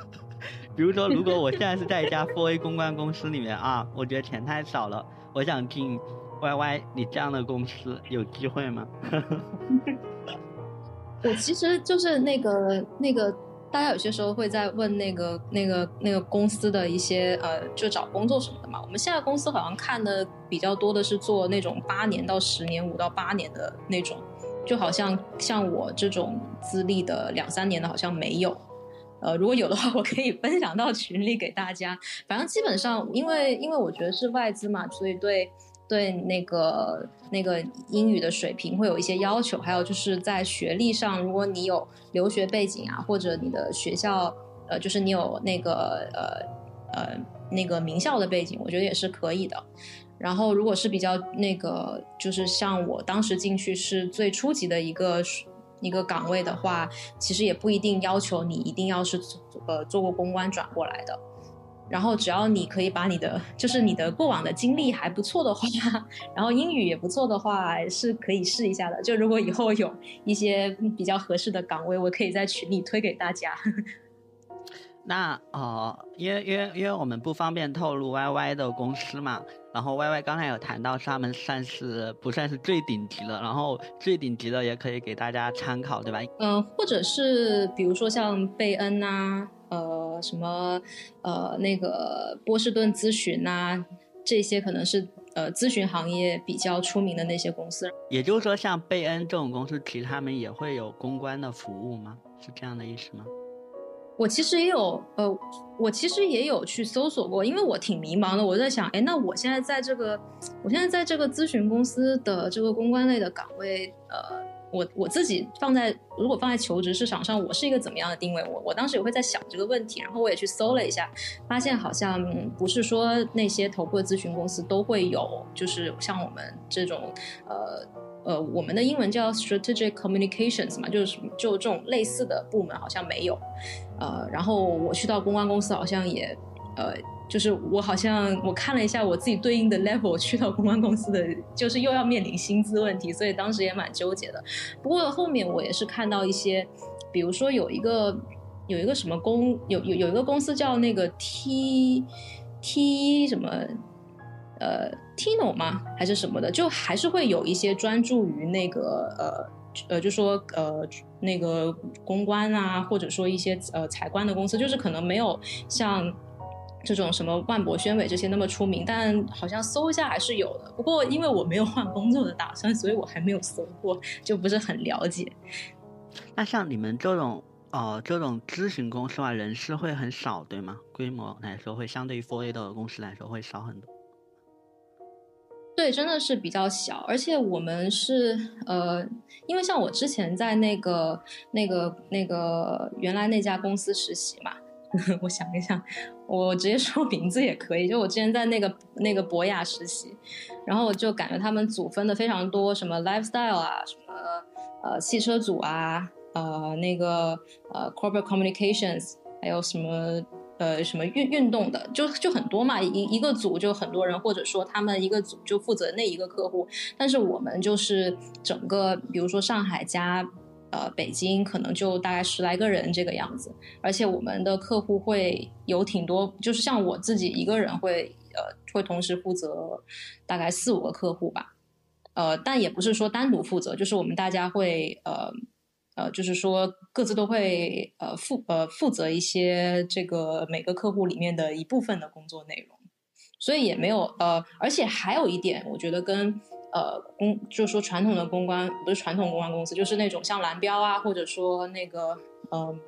Speaker 2: 比如说，如果我现在是在一家 4A 公关公司里面啊，我觉得钱太少了，我想进 YY 你这样的公司，有机会吗？
Speaker 1: 我其实就是那个那个。大家有些时候会在问那个、那个、那个公司的一些呃，就找工作什么的嘛。我们现在公司好像看的比较多的是做那种八年到十年、五到八年的那种，就好像像我这种资历的两三年的好像没有。呃，如果有的话，我可以分享到群里给大家。反正基本上，因为因为我觉得是外资嘛，所以对。对那个那个英语的水平会有一些要求，还有就是在学历上，如果你有留学背景啊，或者你的学校呃，就是你有那个呃呃那个名校的背景，我觉得也是可以的。然后如果是比较那个，就是像我当时进去是最初级的一个一个岗位的话，其实也不一定要求你一定要是呃做过公关转过来的。然后只要你可以把你的，就是你的过往的经历还不错的话，然后英语也不错的话，是可以试一下的。就如果以后有一些比较合适的岗位，我可以在群里推给大家。
Speaker 2: 那呃，因为因为因为我们不方便透露 Y Y 的公司嘛，然后 Y Y 刚才有谈到，他们算是不算是最顶级的，然后最顶级的也可以给大家参考，对吧？
Speaker 1: 嗯，或者是比如说像贝恩呐。呃，什么呃，那个波士顿咨询呐，这些可能是呃咨询行业比较出名的那些公司。
Speaker 2: 也就是说，像贝恩这种公司，其实他们也会有公关的服务吗？是这样的意思吗？
Speaker 1: 我其实也有，呃，我其实也有去搜索过，因为我挺迷茫的。我在想，哎，那我现在在这个，我现在在这个咨询公司的这个公关类的岗位，呃。我我自己放在如果放在求职市场上，我是一个怎么样的定位？我我当时也会在想这个问题，然后我也去搜了一下，发现好像不是说那些头部咨询公司都会有，就是像我们这种呃呃，我们的英文叫 strategic communications 嘛，就是就这种类似的部门好像没有，呃，然后我去到公关公司好像也呃。就是我好像我看了一下我自己对应的 level 去到公关公司的，就是又要面临薪资问题，所以当时也蛮纠结的。不过后面我也是看到一些，比如说有一个有一个什么公有有有一个公司叫那个 T T 什么呃 Tino 吗还是什么的，就还是会有一些专注于那个呃呃就说呃那个公关啊，或者说一些呃财官的公司，就是可能没有像。这种什么万博宣伟这些那么出名，但好像搜一下还是有的。不过因为我没有换工作的打算，所以我还没有搜过，就不是很了解。
Speaker 2: 那像你们这种呃这种咨询公司的话，人事会很少，对吗？规模来说会相对于 Four A 的公司来说会少很多。
Speaker 1: 对，真的是比较小，而且我们是呃，因为像我之前在那个那个那个原来那家公司实习嘛。我想一想，我直接说名字也可以。就我之前在那个那个博雅实习，然后我就感觉他们组分的非常多，什么 lifestyle 啊，什么呃汽车组啊，呃那个呃 corporate communications，还有什么呃什么运运动的，就就很多嘛。一一个组就很多人，或者说他们一个组就负责那一个客户。但是我们就是整个，比如说上海加。呃，北京可能就大概十来个人这个样子，而且我们的客户会有挺多，就是像我自己一个人会呃会同时负责大概四五个客户吧，呃，但也不是说单独负责，就是我们大家会呃呃，就是说各自都会呃负呃负责一些这个每个客户里面的一部分的工作内容，所以也没有呃，而且还有一点，我觉得跟。呃，公就是说传统的公关不是传统公关公司，就是那种像蓝标啊，或者说那个嗯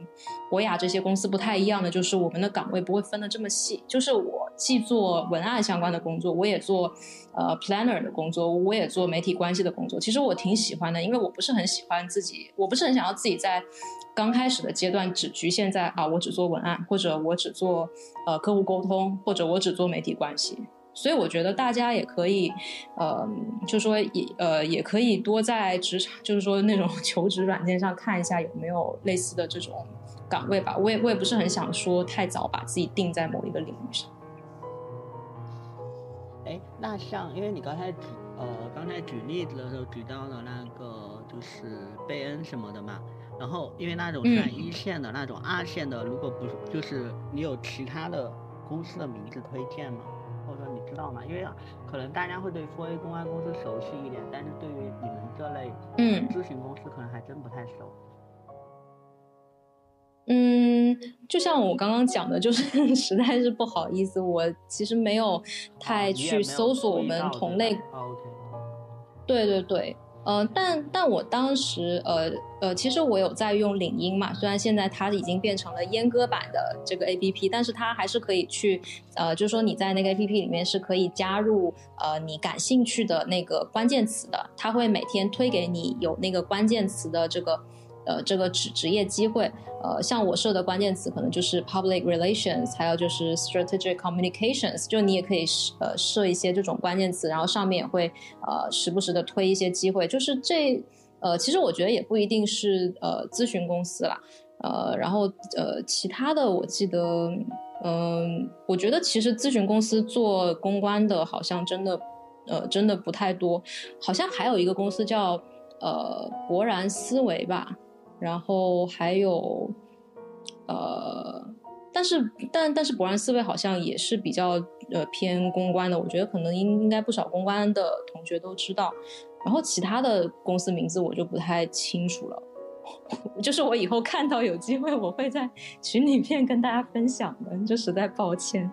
Speaker 1: 博雅这些公司不太一样的，就是我们的岗位不会分的这么细。就是我既做文案相关的工作，我也做呃 planner 的工作，我也做媒体关系的工作。其实我挺喜欢的，因为我不是很喜欢自己，我不是很想要自己在刚开始的阶段只局限在啊，我只做文案，或者我只做呃客户沟通，或者我只做媒体关系。所以我觉得大家也可以，呃，就说也呃也可以多在职场，就是说那种 求职软件上看一下有没有类似的这种岗位吧。我也我也不是很想说太早把自己定在某一个领域上。
Speaker 2: 哎，那像因为你刚才举呃刚才举例子的时候举到了那个就是贝恩什么的嘛，然后因为那种算一线的那种二线的，如果不是就是你有其他的公司的名字推荐吗？因为可能大家会对 4A 公关公司熟悉一点，但是对于你们这类嗯咨询公司可能还真不太熟。
Speaker 1: 嗯。嗯，就像我刚刚讲的，就是 实在是不好意思，我其实没有太去搜索我们同类。对对对。呃，但但我当时，呃呃，其实我有在用领英嘛，虽然现在它已经变成了阉割版的这个 A P P，但是它还是可以去，呃，就是说你在那个 A P P 里面是可以加入呃你感兴趣的那个关键词的，它会每天推给你有那个关键词的这个。呃，这个职职业机会，呃，像我设的关键词可能就是 public relations，还有就是 strategic communications，就你也可以呃设一些这种关键词，然后上面也会呃时不时的推一些机会。就是这呃，其实我觉得也不一定是呃咨询公司啦，呃，然后呃其他的我记得，嗯，我觉得其实咨询公司做公关的好像真的呃真的不太多，好像还有一个公司叫呃博然思维吧。然后还有，呃，但是但但是博然思维好像也是比较呃偏公关的，我觉得可能应应该不少公关的同学都知道。然后其他的公司名字我就不太清楚了，就是我以后看到有机会我会在群里面跟大家分享的，就实在抱歉。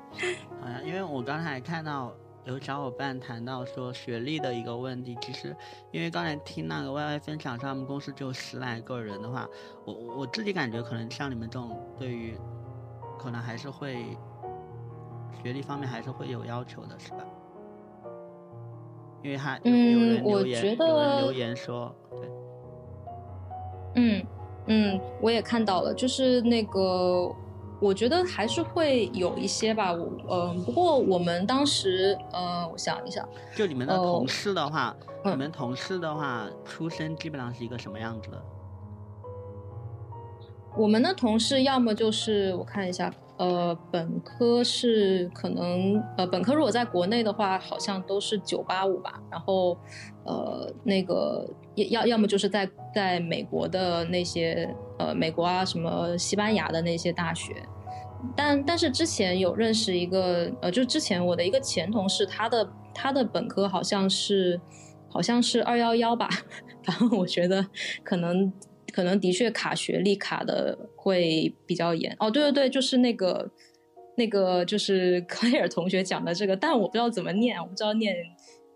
Speaker 2: 好呀，因为我刚才看到。有小伙伴谈到说学历的一个问题，其实因为刚才听那个 Y Y 分享说他们公司只有十来个人的话，我我自己感觉可能像你们这种对于，可能还是会学历方面还是会有要求的，是吧？因为还有人留言，有人留言说，对，
Speaker 1: 嗯嗯，我也看到了，就是那个。我觉得还是会有一些吧，我嗯，不过我们当时，嗯，我想一想，
Speaker 2: 就你们的同事的话，你们同事的话，出身基本上是一个什么样子的？
Speaker 1: 我们的同事要么就是我看一下，呃，本科是可能，呃，本科如果在国内的话，好像都是九八五吧，然后，呃，那个要要么就是在在美国的那些。呃，美国啊，什么西班牙的那些大学，但但是之前有认识一个，呃，就之前我的一个前同事，他的他的本科好像是好像是二幺幺吧，反正我觉得可能可能的确卡学历卡的会比较严。哦，对对对，就是那个那个就是 Claire 同学讲的这个，但我不知道怎么念，我不知道念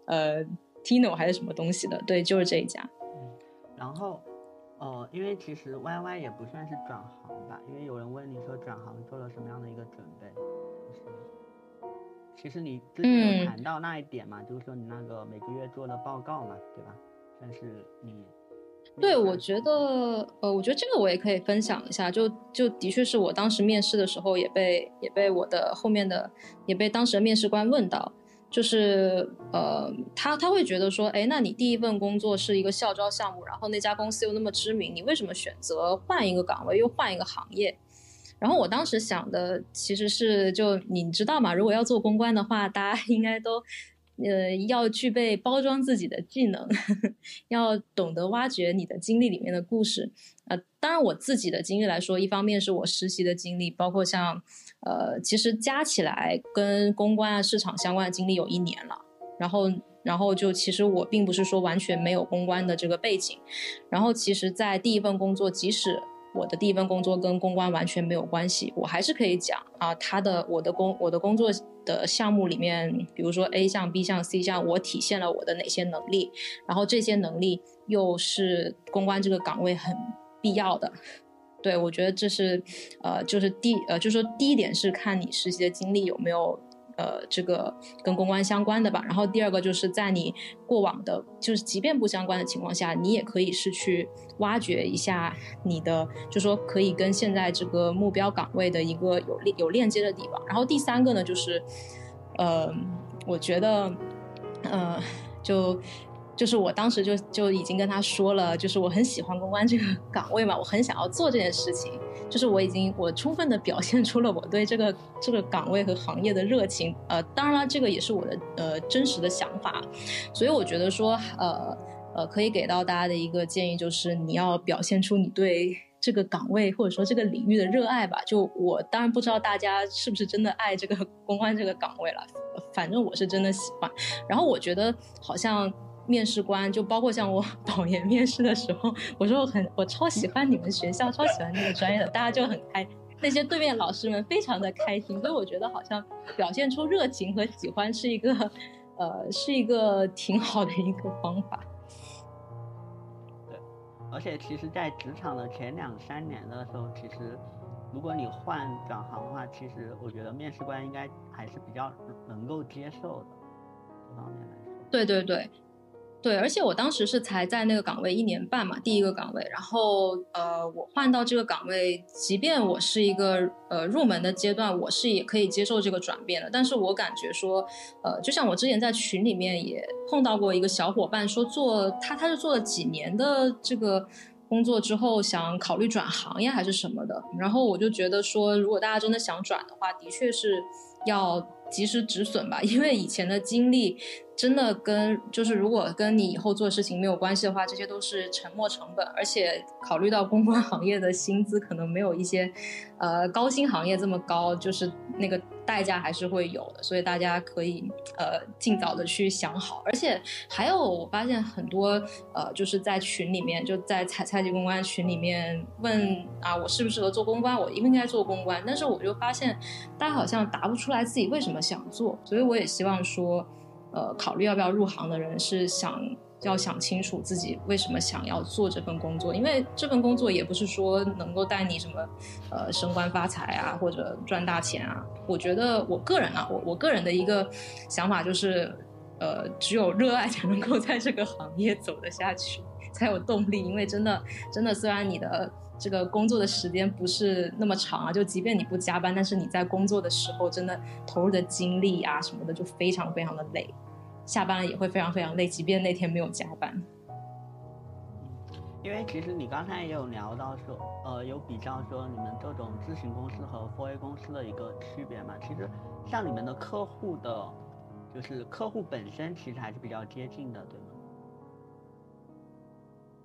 Speaker 1: 呃 Tino 还是什么东西的，对，就是这一家。
Speaker 2: 然后。哦，因为其实 Y Y 也不算是转行吧，因为有人问你说转行做了什么样的一个准备，就是其实你之前有谈到那一点嘛，就是说你那个每个月做的报告嘛，对吧？算是你。
Speaker 1: 对，我觉得，呃，我觉得这个我也可以分享一下，就就的确是我当时面试的时候也被也被我的后面的也被当时的面试官问到。就是呃，他他会觉得说，哎，那你第一份工作是一个校招项目，然后那家公司又那么知名，你为什么选择换一个岗位，又换一个行业？然后我当时想的其实是，就你知道嘛，如果要做公关的话，大家应该都。呃，要具备包装自己的技能，要懂得挖掘你的经历里面的故事。呃，当然我自己的经历来说，一方面是我实习的经历，包括像呃，其实加起来跟公关啊、市场相关的经历有一年了。然后，然后就其实我并不是说完全没有公关的这个背景。然后，其实，在第一份工作，即使我的第一份工作跟公关完全没有关系，我还是可以讲啊，他的我的工我的工作的项目里面，比如说 A 项、B 项、C 项，我体现了我的哪些能力，然后这些能力又是公关这个岗位很必要的。对我觉得这是，呃，就是第呃，就是说第一点是看你实习的经历有没有。呃，这个跟公关相关的吧。然后第二个就是在你过往的，就是即便不相关的情况下，你也可以是去挖掘一下你的，就说可以跟现在这个目标岗位的一个有链有链接的地方。然后第三个呢，就是，呃，我觉得，呃，就。就是我当时就就已经跟他说了，就是我很喜欢公关这个 岗位嘛，我很想要做这件事情。就是我已经我充分的表现出了我对这个这个岗位和行业的热情。呃，当然了，这个也是我的呃真实的想法。所以我觉得说，呃呃，可以给到大家的一个建议就是，你要表现出你对这个岗位或者说这个领域的热爱吧。就我当然不知道大家是不是真的爱这个 公关这个岗位了，反正我是真的喜欢。然后我觉得好像。面试官就包括像我 导研面试的时候，我说我很我超喜欢你们学校，超喜欢这个专业的，大家就很开那些对面老师们非常的开心，所以我觉得好像表现出热情和喜欢是一个，呃，是一个挺好的一个方法。
Speaker 2: 对，而且其实，在职场的前两三年的时候，其实如果你换转行的话，其实我觉得面试官应该还是比较能够接受的这方面来说。
Speaker 1: 对对对。对，而且我当时是才在那个岗位一年半嘛，第一个岗位。然后，呃，我换到这个岗位，即便我是一个呃入门的阶段，我是也可以接受这个转变的。但是我感觉说，呃，就像我之前在群里面也碰到过一个小伙伴，说做他他是做了几年的这个工作之后，想考虑转行业还是什么的。然后我就觉得说，如果大家真的想转的话，的确是要及时止损吧，因为以前的经历。真的跟就是如果跟你以后做事情没有关系的话，这些都是沉没成本，而且考虑到公关行业的薪资可能没有一些，呃高薪行业这么高，就是那个代价还是会有的，所以大家可以呃尽早的去想好。而且还有我发现很多呃就是在群里面就在采采集公关群里面问啊我适不适合做公关，我应不应该做公关？但是我就发现大家好像答不出来自己为什么想做，所以我也希望说。呃，考虑要不要入行的人是想要想清楚自己为什么想要做这份工作，因为这份工作也不是说能够带你什么，呃，升官发财啊，或者赚大钱啊。我觉得我个人啊，我我个人的一个想法就是，呃，只有热爱才能够在这个行业走得下去，才有动力。因为真的，真的，虽然你的这个工作的时间不是那么长啊，就即便你不加班，但是你在工作的时候，真的投入的精力啊什么的就非常非常的累。下班也会非常非常累，即便那天没有加班。
Speaker 2: 因为其实你刚才也有聊到说，呃，有比较说你们这种咨询公司和 4A 公司的一个区别嘛。其实像你们的客户的，就是客户本身其实还是比较接近的，对吗？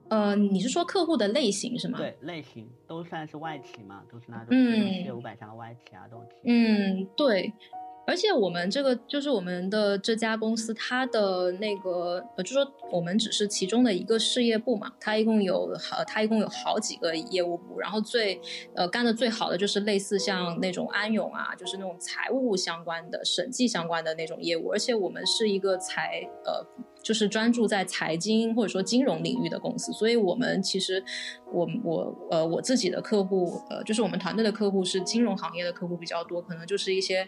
Speaker 1: 呃，你是说客户的类型是吗？
Speaker 2: 对，类型都算是外企嘛，都是那种世界五百强的外企啊，这种。
Speaker 1: 嗯，对。而且我们这个就是我们的这家公司，它的那个呃，就说我们只是其中的一个事业部嘛，它一共有好，它一共有好几个业务部，然后最呃干的最好的就是类似像那种安永啊，就是那种财务相关的、审计相关的那种业务，而且我们是一个财呃。就是专注在财经或者说金融领域的公司，所以我们其实，我我呃我自己的客户呃就是我们团队的客户是金融行业的客户比较多，可能就是一些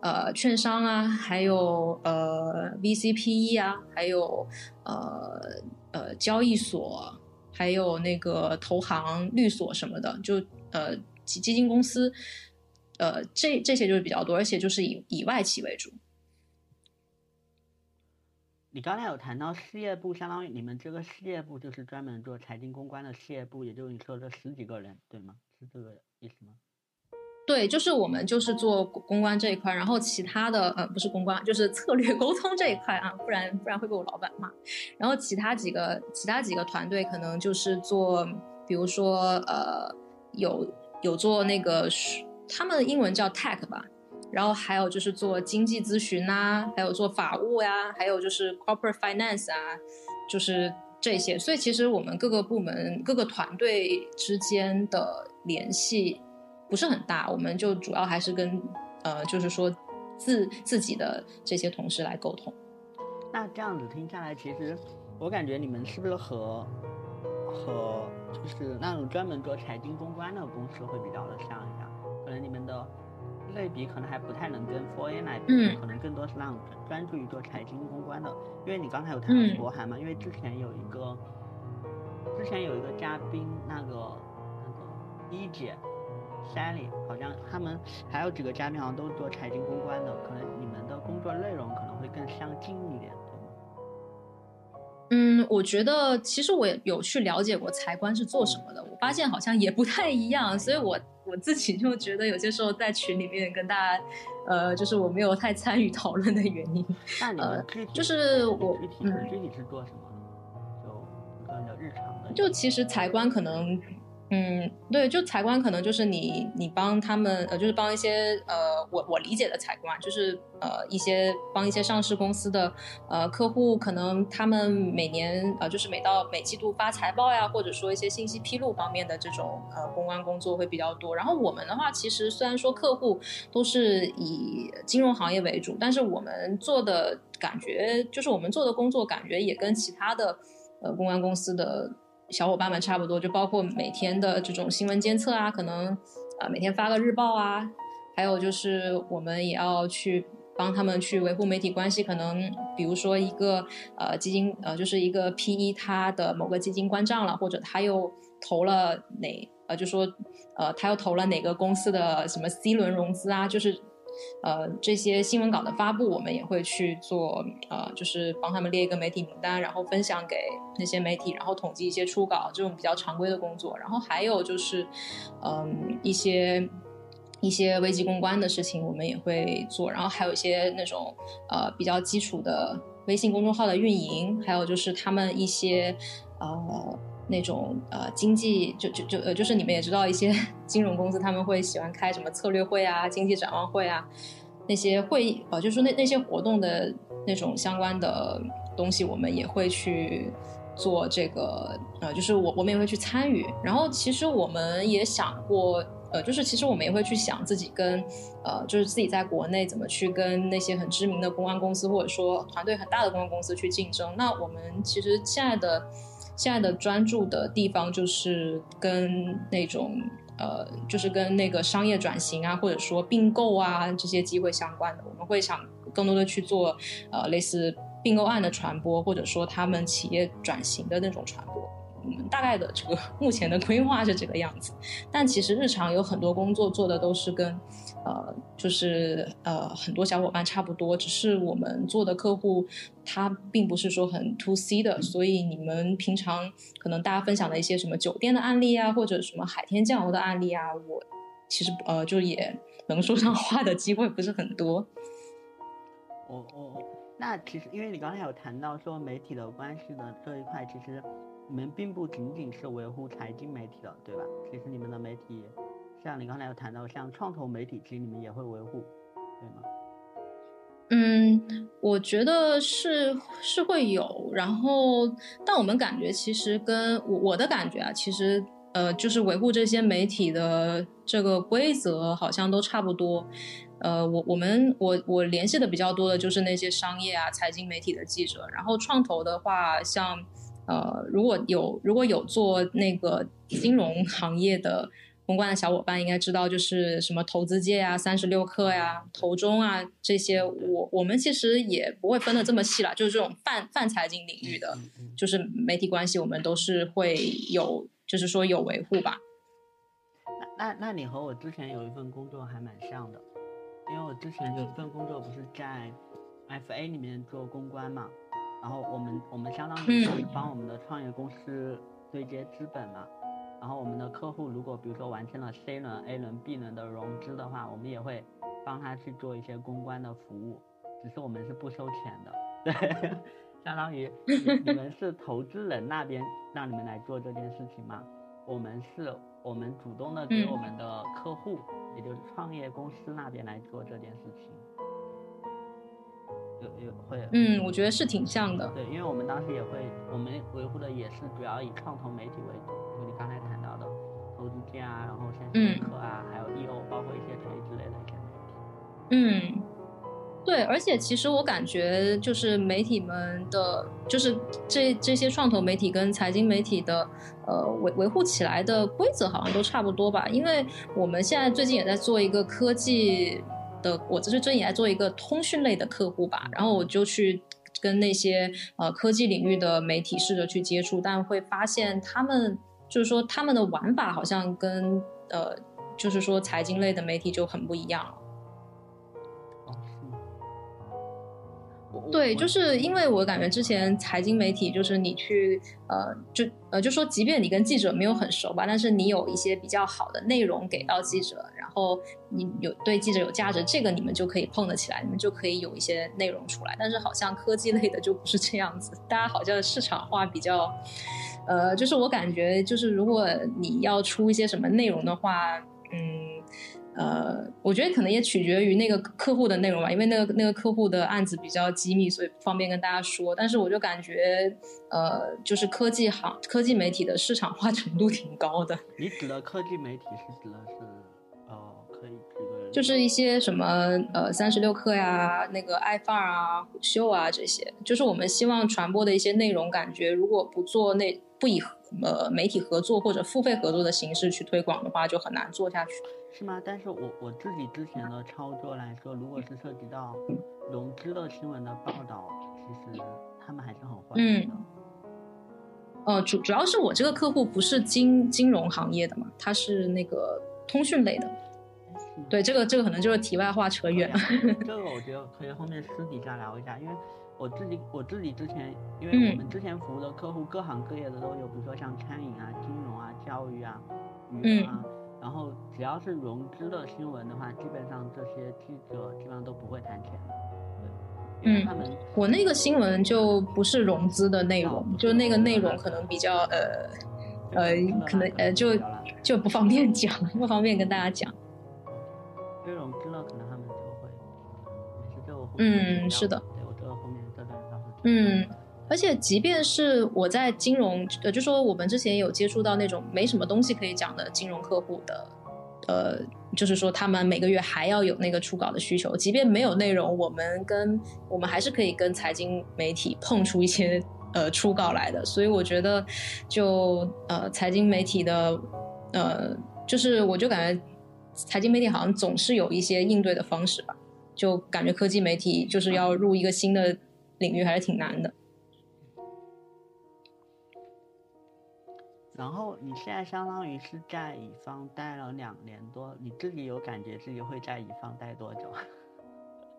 Speaker 1: 呃券商啊，还有呃 VCPE 啊，还有呃呃交易所，还有那个投行、律所什么的，就呃基基金公司，呃这这些就是比较多，而且就是以以外企为主。
Speaker 2: 你刚才有谈到事业部，相当于你们这个事业部就是专门做财经公关的事业部，也就是你说的十几个人，对吗？是这个意思吗？
Speaker 1: 对，就是我们就是做公关这一块，然后其他的呃不是公关，就是策略 沟通这一块啊，不然不然会被我老板骂。然后其他几个其他几个团队可能就是做，比如说呃有有做那个，他们英文叫 tech 吧。然后还有就是做经济咨询啊，还有做法务呀，还有就是 corporate finance 啊，就是这些。所以其实我们各个部门、各个团队之间的联系不是很大，我们就主要还是跟呃，就是说自自己的这些同事来沟通。
Speaker 2: 那这样子听下来，其实我感觉你们是不是和和就是那种专门做财经公关的公司会比较的像一样？可能你们的。类比可能还不太能跟 Four A 来比，可能更多是那种专注于做财经公关的。因为你刚才有谈到国韩嘛，因为之前有一个，之前有一个嘉宾，那个那个一姐，Sally，好像他们还有几个嘉宾好像都是做财经公关的，可能你们的工作内容可能会更相近一点？
Speaker 1: 嗯，我觉得其实我也有去了解过财官是做什么的，我发现好像也不太一样，所以我。我自己就觉得有些时候在群里面跟大家，呃，就是我没有太参与讨论的原因。
Speaker 2: 那你们
Speaker 1: 就是我
Speaker 2: 嗯，具体是做什么？就比较日常的。
Speaker 1: 就其实财官可能，嗯，对，就财官可能就是你，你帮他们，呃，就是帮一些，呃，我我理解的财官，就是呃一些帮一些上市公司的，呃客户，可能他们每年，呃，就是每到每季度发财报呀，或者说一些信息披露方面的这种，呃，公关工作会比较多。然后我们的话，其实虽然说客户都是以金融行业为主，但是我们做的感觉，就是我们做的工作感觉也跟其他的，呃，公关公司的。小伙伴们差不多，就包括每天的这种新闻监测啊，可能啊每天发个日报啊，还有就是我们也要去帮他们去维护媒体关系。可能比如说一个呃基金呃就是一个 PE，他的某个基金关账了，或者他又投了哪呃就说呃他又投了哪个公司的什么 C 轮融资啊，就是。呃，这些新闻稿的发布，我们也会去做，呃，就是帮他们列一个媒体名单，然后分享给那些媒体，然后统计一些初稿，这种比较常规的工作。然后还有就是，嗯，一些一些危机公关的事情，我们也会做。然后还有一些那种呃比较基础的微信公众号的运营，还有就是他们一些呃。那种呃经济就就就呃就是你们也知道一些 金融公司他们会喜欢开什么策略会啊经济展望会啊那些会议呃就是那那些活动的那种相关的东西我们也会去做这个呃就是我我们也会去参与然后其实我们也想过呃就是其实我们也会去想自己跟呃就是自己在国内怎么去跟那些很知名的公关公司或者说团队很大的公关公司去竞争那我们其实现在的。现在的专注的地方就是跟那种呃，就是跟那个商业转型啊，或者说并购啊这些机会相关的，我们会想更多的去做呃类似并购案的传播，或者说他们企业转型的那种传播。我们大概的这个 目前的规划是这个样子，但其实日常有很多工作做的都是跟。呃，就是呃，很多小伙伴差不多，只是我们做的客户他并不是说很 to C 的，所以你们平常可能大家分享的一些什么酒店的案例啊，或者什么海天酱油的案例啊，我其实呃就也能说上话的机会不是很多。
Speaker 2: 哦哦，那其实因为你刚才有谈到说媒体的关系的这一块，其实你们并不仅仅是维护财经媒体的，对吧？其实你们的媒体。像你刚才有谈到，像创投媒体，其实你们也会维护，对吗？
Speaker 1: 嗯，我觉得是是会有，然后但我们感觉其实跟我我的感觉啊，其实呃，就是维护这些媒体的这个规则好像都差不多。呃，我我们我我联系的比较多的就是那些商业啊、财经媒体的记者，然后创投的话，像呃，如果有如果有做那个金融行业的。公关的小伙伴应该知道，就是什么投资界啊、三十六氪呀、投中啊这些，我我们其实也不会分的这么细了，就是这种泛泛财经领域的，就是媒体关系，我们都是会有，就是说有维护吧。
Speaker 2: 那那那你和我之前有一份工作还蛮像的，因为我之前有一份工作不是在 FA 里面做公关嘛，然后我们我们相当于帮我们的创业公司对接资本嘛。然后我们的客户如果比如说完成了 C 轮、A 轮、B 轮的融资的话，我们也会帮他去做一些公关的服务，只是我们是不收钱的，对，相当于你们是投资人那边让你们来做这件事情吗，我们是我们主动的给我们的客户，也就是创业公司那边来做这件事情。有有会，
Speaker 1: 嗯，我觉得是挺像的。
Speaker 2: 对，因为我们当时也会，我们维护的也是主要以创投媒体为主，就你刚才谈到的投资界啊，然后像信科啊，还有 EO，包括一些垂直类的一些
Speaker 1: 媒体。嗯，对，而且其实我感觉就是媒体们的，就是这这些创投媒体跟财经媒体的，呃，维维护起来的规则好像都差不多吧？因为我们现在最近也在做一个科技。的，我这是真也在做一个通讯类的客户吧，然后我就去跟那些呃科技领域的媒体试着去接触，但会发现他们就是说他们的玩法好像跟呃就是说财经类的媒体就很不一样了。对，就是因为我感觉之前财经媒体就是你去呃就呃就说，即便你跟记者没有很熟吧，但是你有一些比较好的内容给到记者，然后你有对记者有价值，这个你们就可以碰得起来，你们就可以有一些内容出来。但是好像科技类的就不是这样子，大家好像市场化比较呃，就是我感觉，就是如果你要出一些什么内容的话，嗯，呃，我觉得可能也取决于那个客户的内容吧，因为那个那个客户的案子比较机密，所以不方便跟大家说。但是我就感觉，呃，就是科技行、科技媒体的市场化程度挺高的。
Speaker 2: 你指的科技媒体是指的是，哦，可以举个，
Speaker 1: 就是一些什么呃三十六氪呀、那个爱范儿啊、虎嗅啊这些，就是我们希望传播的一些内容。感觉如果不做那不以呃媒体合作或者付费合作的形式去推广的话，就很难做下去。
Speaker 2: 是吗？但是我我自己之前的操作来说，如果是涉及到融资的新闻的报道，其实他们还是很欢迎的。
Speaker 1: 呃，主主要是我这个客户不是金金融行业的嘛，他是那个通讯类的。对，这个这个可能就是题外话扯远了。
Speaker 2: 这个我觉得可以后面私底下聊一下，因为我自己我自己之前，因为我们之前服务的客户各行各业的都有，比如说像餐饮啊、金融啊、教育啊、娱乐啊。然后只要是融资的新闻的话，基本上这些记者基本上都不会谈钱的。
Speaker 1: 嗯，我那个新闻就不是融资的内容，就那个内容可能比较呃呃，可能呃就就不方便讲，不方便跟大家讲。
Speaker 2: 这融资了，可能他们就会，
Speaker 1: 嗯，是的。嗯。而且，即便是我在金融，呃，就说我们之前有接触到那种没什么东西可以讲的金融客户的，呃，就是说他们每个月还要有那个初稿的需求，即便没有内容，我们跟我们还是可以跟财经媒体碰出一些呃初稿来的。所以我觉得，就呃财经媒体的，呃，就是我就感觉财经媒体好像总是有一些应对的方式吧，就感觉科技媒体就是要入一个新的领域还是挺难的。
Speaker 2: 然后你现在相当于是在乙方待了两年多，你自己有感觉自己会在乙方待多久？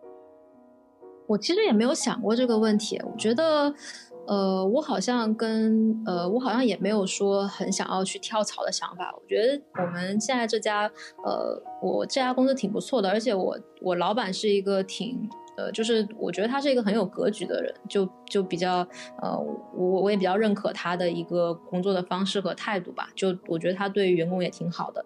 Speaker 1: 我其实也没有想过这个问题。我觉得，呃，我好像跟呃，我好像也没有说很想要去跳槽的想法。我觉得我们现在这家，呃，我这家公司挺不错的，而且我我老板是一个挺。呃，就是我觉得他是一个很有格局的人，就就比较呃，我我也比较认可他的一个工作的方式和态度吧。就我觉得他对员工也挺好的，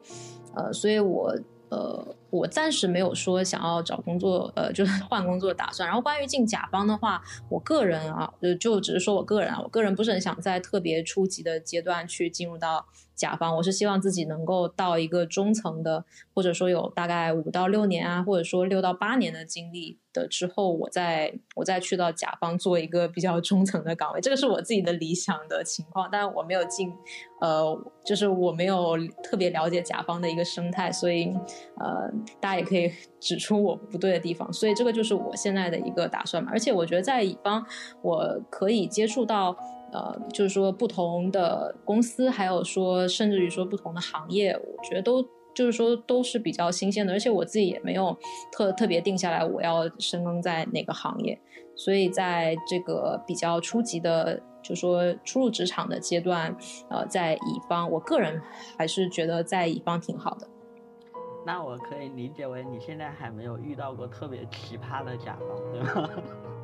Speaker 1: 呃，所以我呃，我暂时没有说想要找工作，呃，就是 换工作的打算。然后关于进甲方的话，我个人啊，就就只是说我个人啊，我个人不是很想在特别初级的阶段去进入到。甲方，我是希望自己能够到一个中层的，或者说有大概五到六年啊，或者说六到八年的经历的之后，我再我再去到甲方做一个比较中层的岗位，这个是我自己的理想的情况。但是我没有进，呃，就是我没有特别了解甲方的一个生态，所以呃，大家也可以指出我不对的地方。所以这个就是我现在的一个打算嘛。而且我觉得在乙方，我可以接触到。呃，就是说不同的公司，还有说甚至于说不同的行业，我觉得都就是说都是比较新鲜的，而且我自己也没有特特别定下来我要深耕在哪个行业，所以在这个比较初级的，就说初入职场的阶段，呃，在乙方，我个人还是觉得在乙方挺好的。
Speaker 2: 那我可以理解为你现在还没有遇到过特别奇葩的甲方，对吗？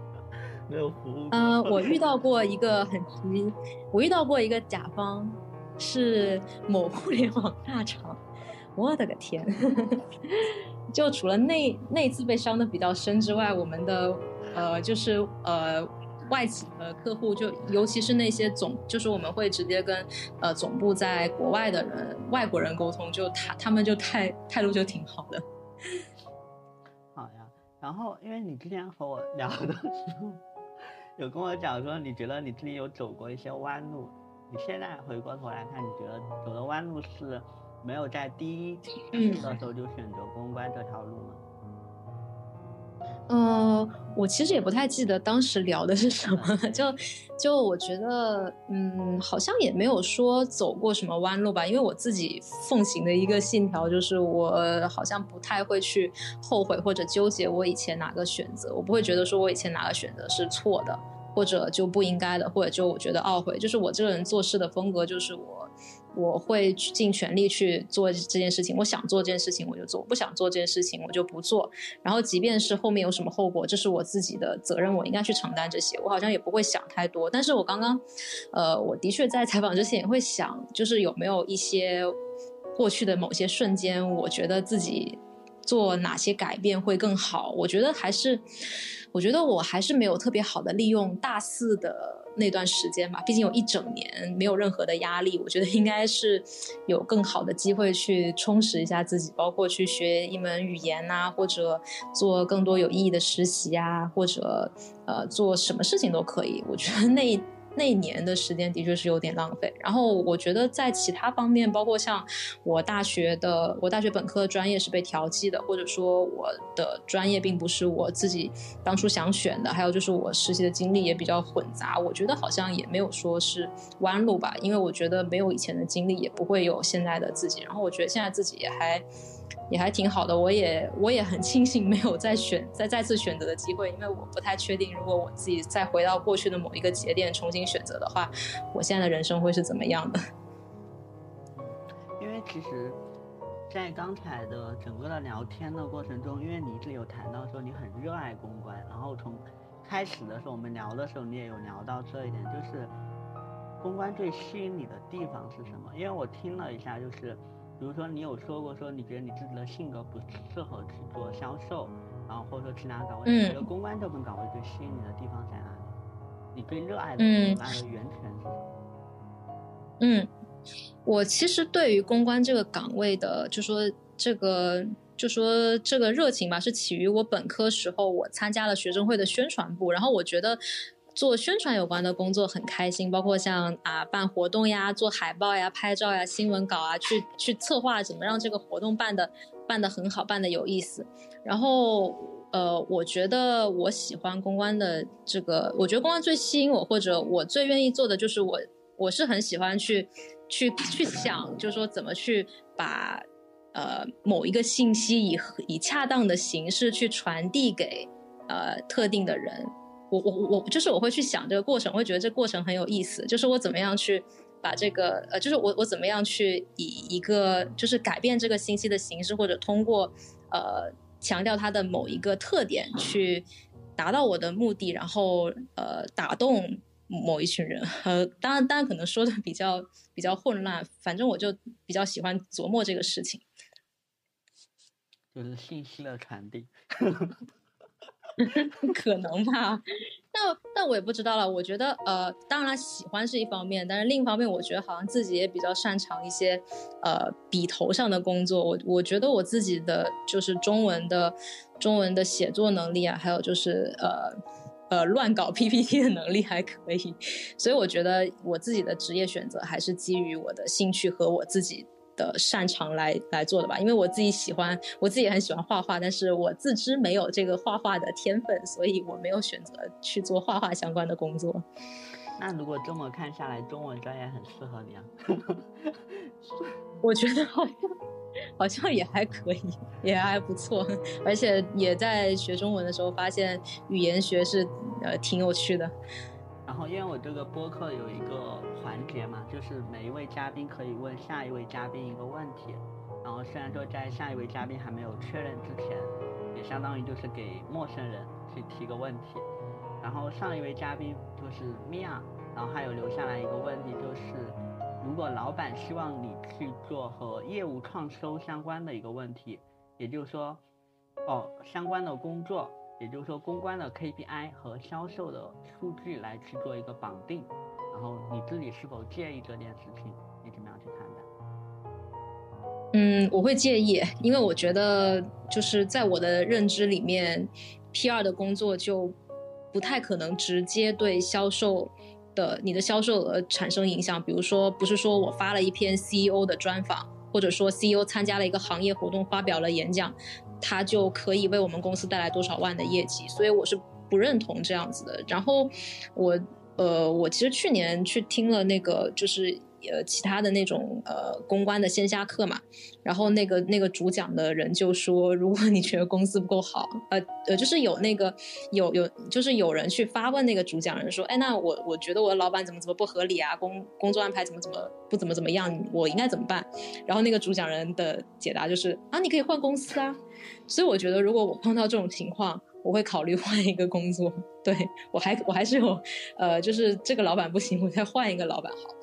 Speaker 2: 没有服务。
Speaker 1: 嗯，我遇到过一个很奇，我遇到过一个甲方，是某互联网大厂。我的个天！就除了那那次被伤的比较深之外，我们的呃，就是呃，外企的客户，就尤其是那些总，就是我们会直接跟呃总部在国外的人、外国人沟通，就他他们就态态度就挺好的。
Speaker 2: 好呀，然后因为你之前和我聊的时候。有跟我讲说，你觉得你自己有走过一些弯路，你现在回过头来看，你觉得走的弯路是没有在第一次的时候就选择公关这条路吗？
Speaker 1: 呃，我其实也不太记得当时聊的是什么，就就我觉得，嗯，好像也没有说走过什么弯路吧，因为我自己奉行的一个信条就是，我好像不太会去后悔或者纠结我以前哪个选择，我不会觉得说我以前哪个选择是错的，或者就不应该的，或者就我觉得懊悔，就是我这个人做事的风格就是我。我会尽全力去做这件事情。我想做这件事情我就做，不想做这件事情我就不做。然后即便是后面有什么后果，这是我自己的责任，我应该去承担这些。我好像也不会想太多。但是我刚刚，呃，我的确在采访之前也会想，就是有没有一些过去的某些瞬间，我觉得自己做哪些改变会更好。我觉得还是，我觉得我还是没有特别好的利用大四的。那段时间吧，毕竟有一整年没有任何的压力，我觉得应该是有更好的机会去充实一下自己，包括去学一门语言呐，或者做更多有意义的实习啊，或者呃做什么事情都可以。我觉得那。那年的时间的确是有点浪费，然后我觉得在其他方面，包括像我大学的，我大学本科的专业是被调剂的，或者说我的专业并不是我自己当初想选的，还有就是我实习的经历也比较混杂，我觉得好像也没有说是弯路吧，因为我觉得没有以前的经历也不会有现在的自己，然后我觉得现在自己也还。也还挺好的，我也我也很庆幸没有再选再再次选择的机会，因为我不太确定，如果我自己再回到过去的某一个节点重新选择的话，我现在的人生会是怎么样的？
Speaker 2: 因为其实，在刚才的整个的聊天的过程中，因为你一直有谈到说你很热爱公关，然后从开始的时候我们聊的时候，你也有聊到这一点，就是公关最吸引你的地方是什么？因为我听了一下，就是。比如说，你有说过说你觉得你自己的性格不适合去做销售，然后或者说其他岗位，你觉得公关这份岗位最吸引你的地方在哪里？你最热爱的、热爱的源泉是什么？
Speaker 1: 嗯，我其实对于公关这个岗位的，就说这个，就说这个热情吧，是起于我本科时候我参加了学生会的宣传部，然后我觉得。做宣传有关的工作很开心，包括像啊办活动呀、做海报呀、拍照呀、新闻稿啊，去去策划怎么让这个活动办的办的很好，办的有意思。然后呃，我觉得我喜欢公关的这个，我觉得公关最吸引我，或者我最愿意做的就是我我是很喜欢去去去想，就是说怎么去把呃某一个信息以以恰当的形式去传递给呃特定的人。我我我就是我会去想这个过程，我会觉得这过程很有意思。就是我怎么样去把这个呃，就是我我怎么样去以一个就是改变这个信息的形式，或者通过呃强调它的某一个特点去达到我的目的，然后呃打动某一群人。呃，当然当然可能说的比较比较混乱，反正我就比较喜欢琢磨这个事情，
Speaker 2: 就是信息的传递。
Speaker 1: 可能吧，那那我也不知道了。我觉得，呃，当然喜欢是一方面，但是另一方面，我觉得好像自己也比较擅长一些，呃，笔头上的工作。我我觉得我自己的就是中文的中文的写作能力啊，还有就是呃呃乱搞 PPT 的能力还可以。所以我觉得我自己的职业选择还是基于我的兴趣和我自己。的擅长来来做的吧，因为我自己喜欢，我自己也很喜欢画画，但是我自知没有这个画画的天分，所以我没有选择去做画画相关的工作。
Speaker 2: 那如果这么看下来，中文专业很适合你啊？
Speaker 1: 我觉得好像好像也还可以，也还不错，而且也在学中文的时候发现语言学是呃挺有趣的。
Speaker 2: 然后因为我这个播客有一个环节嘛，就是每一位嘉宾可以问下一位嘉宾一个问题。然后虽然说在下一位嘉宾还没有确认之前，也相当于就是给陌生人去提个问题。然后上一位嘉宾就是米娅，然后还有留下来一个问题，就是如果老板希望你去做和业务创收相关的一个问题，也就是说，哦相关的工作。也就是说，公关的 KPI 和销售的数据来去做一个绑定，然后你自己是否介意这件事情？你怎么样去看待？
Speaker 1: 嗯，我会介意，因为我觉得就是在我的认知里面，PR 的工作就不太可能直接对销售的你的销售额产生影响。比如说，不是说我发了一篇 CEO 的专访，或者说 CEO 参加了一个行业活动发表了演讲。他就可以为我们公司带来多少万的业绩，所以我是不认同这样子的。然后我，呃，我其实去年去听了那个，就是呃其他的那种呃公关的线下课嘛，然后那个那个主讲的人就说，如果你觉得公司不够好，呃呃，就是有那个有有就是有人去发问那个主讲人说，哎，那我我觉得我的老板怎么怎么不合理啊，工工作安排怎么怎么不怎么怎么样，我应该怎么办？然后那个主讲人的解答就是啊，你可以换公司啊。所以我觉得，如果我碰到这种情况，我会考虑换一个工作。对我还我还是有，呃，就是这个老板不行，我再换一个老板好。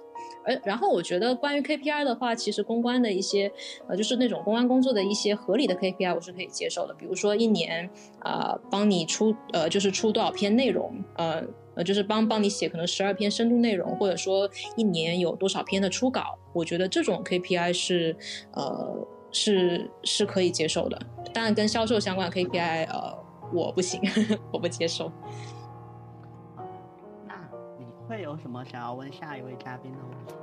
Speaker 1: 而然后我觉得关于 KPI 的话，其实公关的一些，呃，就是那种公关工作的一些合理的 KPI，我是可以接受的。比如说一年啊，帮你出呃，就是出多少篇内容，呃呃，就是帮帮你写可能十二篇深度内容，或者说一年有多少篇的初稿，我觉得这种 KPI 是呃。是是可以接受的，当然跟销售相关的 KPI，呃，我不行，我不接受。
Speaker 2: 那你会有什么想要问下一位嘉宾的问题？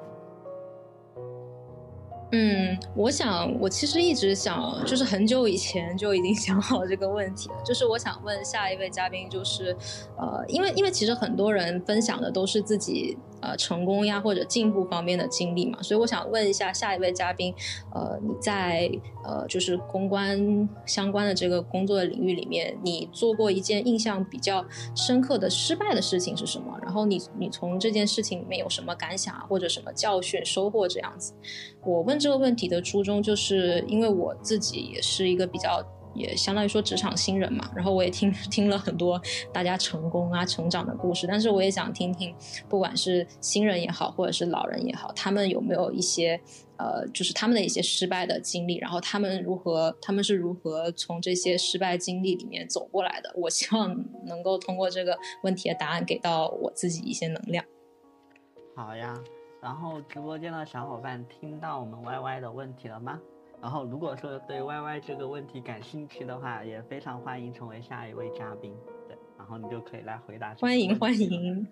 Speaker 1: 嗯，我想，我其实一直想，就是很久以前就已经 想好这个问题了。就是我想问下一位嘉宾，就是，呃，因为因为其实很多人分享的都是自己呃成功呀或者进步方面的经历嘛，所以我想问一下下一位嘉宾，呃，你在呃就是公关相关的这个工作的领域里面，你做过一件印象比较深刻的失败的事情是什么？然后你你从这件事情里面有什么感想啊，或者什么教训收获这样子？我问这个问题的初衷，就是因为我自己也是一个比较，也相当于说职场新人嘛。然后我也听 听了很多大家成功啊、成长的故事，但是我也想听听，不管是新人也好，或者是老人也好，他们有没有一些呃，就是他们的一些失败的经历，然后他们如何，他们是如何从这些失败经历里面走过来的？我希望能够通过这个问题的答案，给到我自己一些能量。
Speaker 2: 好呀。然后直播间的小伙伴听到我们 Y Y 的问题了吗？然后如果说对 Y Y 这个问题感兴趣的话，也非常欢迎成为下一位嘉宾。对，然后你就可以来回答。
Speaker 1: 欢迎欢迎。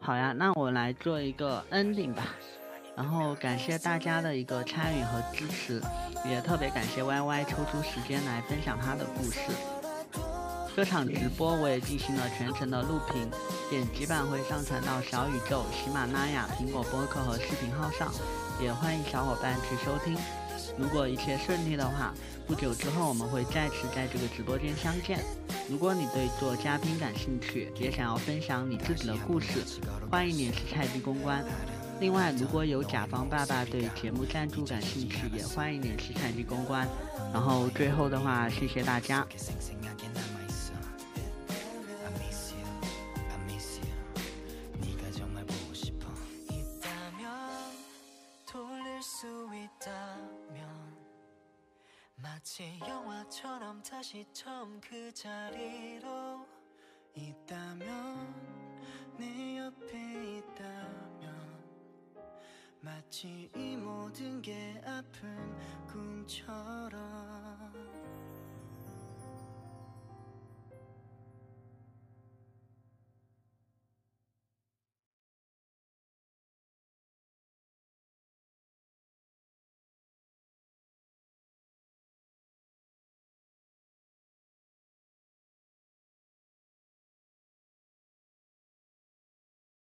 Speaker 2: 好呀，那我来做一个 ending 吧。然后感谢大家的一个参与和支持，也特别感谢 Y Y 抽出时间来分享他的故事。这场直播我也进行了全程的录屏，剪辑版会上传到小宇宙、喜马拉雅、苹果播客和视频号上，也欢迎小伙伴去收听。如果一切顺利的话，不久之后我们会再次在这个直播间相见。如果你对做嘉宾感兴趣，也想要分享你自己的故事，欢迎联系菜鸡公关。另外，如果有甲方爸爸对节目赞助感兴趣，也欢迎联系菜鸡公关。然后最后的话，谢谢大家。 마치 영화처럼 다시 처음 그 자리로 있다면 내 옆에 있다면 마치 이 모든 게 아픈 꿈처럼